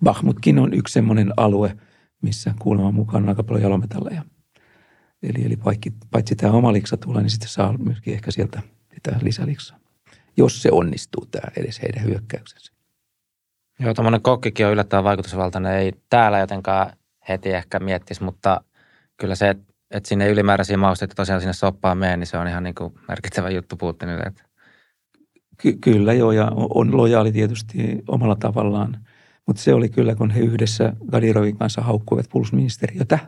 Bahmutkin on yksi semmoinen alue, missä kuulemma mukaan on aika paljon jalometalleja. Eli, eli paitsi, paitsi tämä oma liksa tulee, niin sitten saa myöskin ehkä sieltä sitä lisäliksaa jos se onnistuu tämä edes heidän hyökkäyksensä. Joo, tuommoinen kokkikin on yllättävän vaikutusvaltainen. Ei täällä jotenkaan heti ehkä miettisi, mutta kyllä se, että, että sinne ylimääräisiä mausteita tosiaan sinne soppaan menee, niin se on ihan niin kuin merkittävä juttu Putinille. Ky- kyllä joo, ja on lojaali tietysti omalla tavallaan. Mutta se oli kyllä, kun he yhdessä Gadirovin kanssa haukkuivat puolustusministeriötä.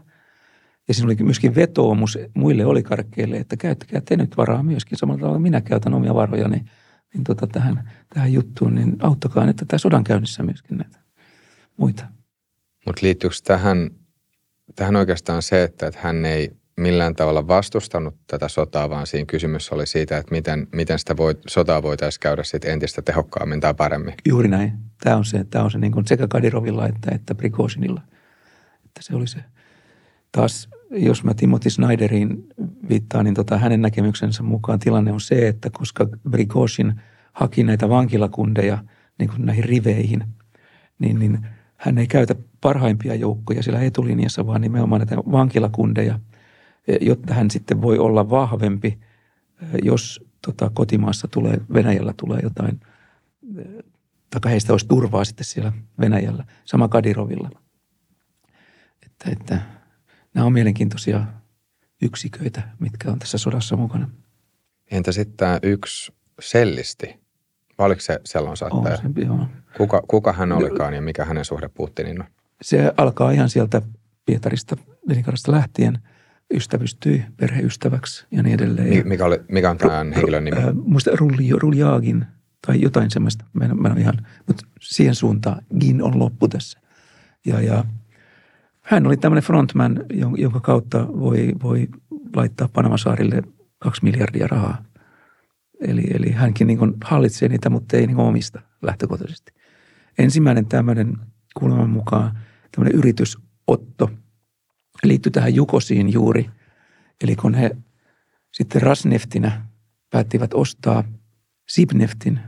Ja siinä oli myöskin vetoomus muille olikarkkeille, että käyttäkää te nyt varaa myöskin samalla tavalla minä käytän omia varojani. Niin niin tota, tähän, tähän juttuun, niin auttakaa nyt tätä sodan käynnissä myöskin näitä muita. Mutta liittyykö tähän, tähän oikeastaan se, että, että hän ei millään tavalla vastustanut tätä sotaa, vaan siinä kysymys oli siitä, että miten, miten sitä voi, sotaa voitaisiin käydä sitten entistä tehokkaammin tai paremmin. Juuri näin. Tämä on se, tämä on se niin kuin sekä Kadirovilla että, että Prikosinilla. Että se oli se. Taas jos mä Timothy Snyderin viittaan, niin tota, hänen näkemyksensä mukaan tilanne on se, että koska Brigoshin haki näitä vankilakundeja niin kuin näihin riveihin, niin, niin hän ei käytä parhaimpia joukkoja siellä etulinjassa, vaan nimenomaan näitä vankilakundeja, jotta hän sitten voi olla vahvempi, jos tota, kotimaassa tulee, Venäjällä tulee jotain, tai heistä olisi turvaa sitten siellä Venäjällä, sama Kadirovilla. Että, että nämä on mielenkiintoisia yksiköitä, mitkä on tässä sodassa mukana. Entä sitten tämä yksi sellisti? Vai oliko se sellon saattaja? On se, joo. Kuka, kuka hän olikaan ja mikä hänen suhde Putinin on? Se alkaa ihan sieltä Pietarista, Leninkarasta lähtien. Ystävystyi perheystäväksi ja niin edelleen. Mikä, oli, mikä on tämän henkilön nimi? Äh, muista Ruljagin tai jotain semmoista. Mä en, mä en ihan, mutta siihen suuntaan Gin on loppu tässä. Ja, ja hän oli tämmöinen frontman, jonka kautta voi, voi laittaa Panamasaarille kaksi miljardia rahaa. Eli, eli hänkin niin hallitsee niitä, mutta ei niin omista lähtökohtaisesti. Ensimmäinen tämmöinen kuuleman mukaan tämmöinen yritysotto liittyi tähän Jukosiin juuri. Eli kun he sitten Rasneftinä päättivät ostaa Sibneftin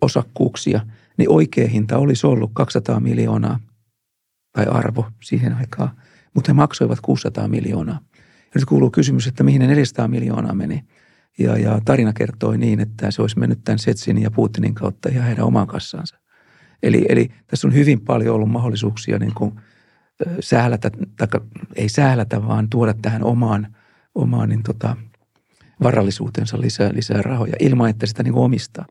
osakkuuksia, niin oikea hinta olisi ollut 200 miljoonaa – tai arvo siihen aikaan, mutta he maksoivat 600 miljoonaa. Ja nyt kuuluu kysymys, että mihin ne 400 miljoonaa meni. Ja, ja tarina kertoi niin, että se olisi mennyt tämän Setsin ja Putinin kautta ja heidän oman kassansa. Eli, eli tässä on hyvin paljon ollut mahdollisuuksia niin kuin sählätä, tai ei sählätä, vaan tuoda tähän omaan, omaan niin tota, varallisuutensa lisää, lisää rahoja ilman, että sitä niin kuin omistaa.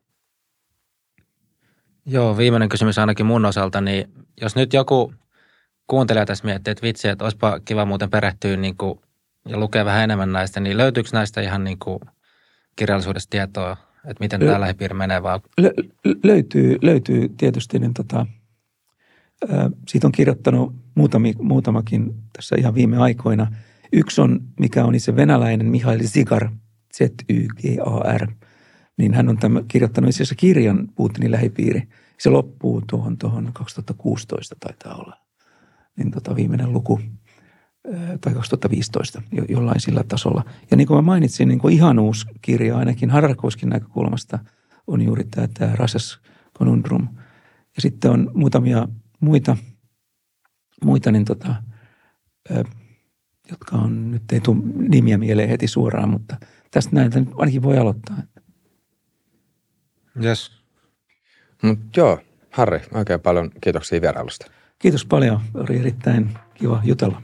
Joo, viimeinen kysymys ainakin mun osalta, niin jos nyt joku kuuntelija tässä miettii, että vitsi, että olisipa kiva muuten perehtyä niin kuin, ja lukea vähän enemmän näistä, niin löytyykö näistä ihan niin kuin kirjallisuudesta tietoa, että miten Lö- tämä lähipiiri menee vaan? Lö- löytyy, löytyy tietysti, niin tota, ää, siitä on kirjoittanut muutami, muutamakin tässä ihan viime aikoina. Yksi on, mikä on itse venäläinen Mihail Zigar, Z-Y-G-A-R, niin hän on tämän, kirjoittanut itse asiassa kirjan Putinin lähipiiri. Se loppuu tuohon, tuohon 2016 taitaa olla niin tota viimeinen luku tai 2015 jollain sillä tasolla. Ja niin kuin mä mainitsin, niin kuin ihanuuskirja ainakin Harrakouskin näkökulmasta on juuri tämä, tämä Rasas Conundrum. Ja sitten on muutamia muita, muita niin tota, jotka on, nyt ei tule nimiä mieleen heti suoraan, mutta tästä näitä ainakin voi aloittaa. Yes. Mut joo, Harri, oikein paljon kiitoksia vierailusta. Kiitos paljon. Oli erittäin kiva jutella.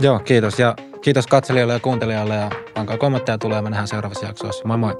Joo, kiitos. Ja kiitos katselijoille ja kuuntelijoille ja pankaa kommentteja tulee. Me nähdään seuraavassa jaksossa. Moi moi.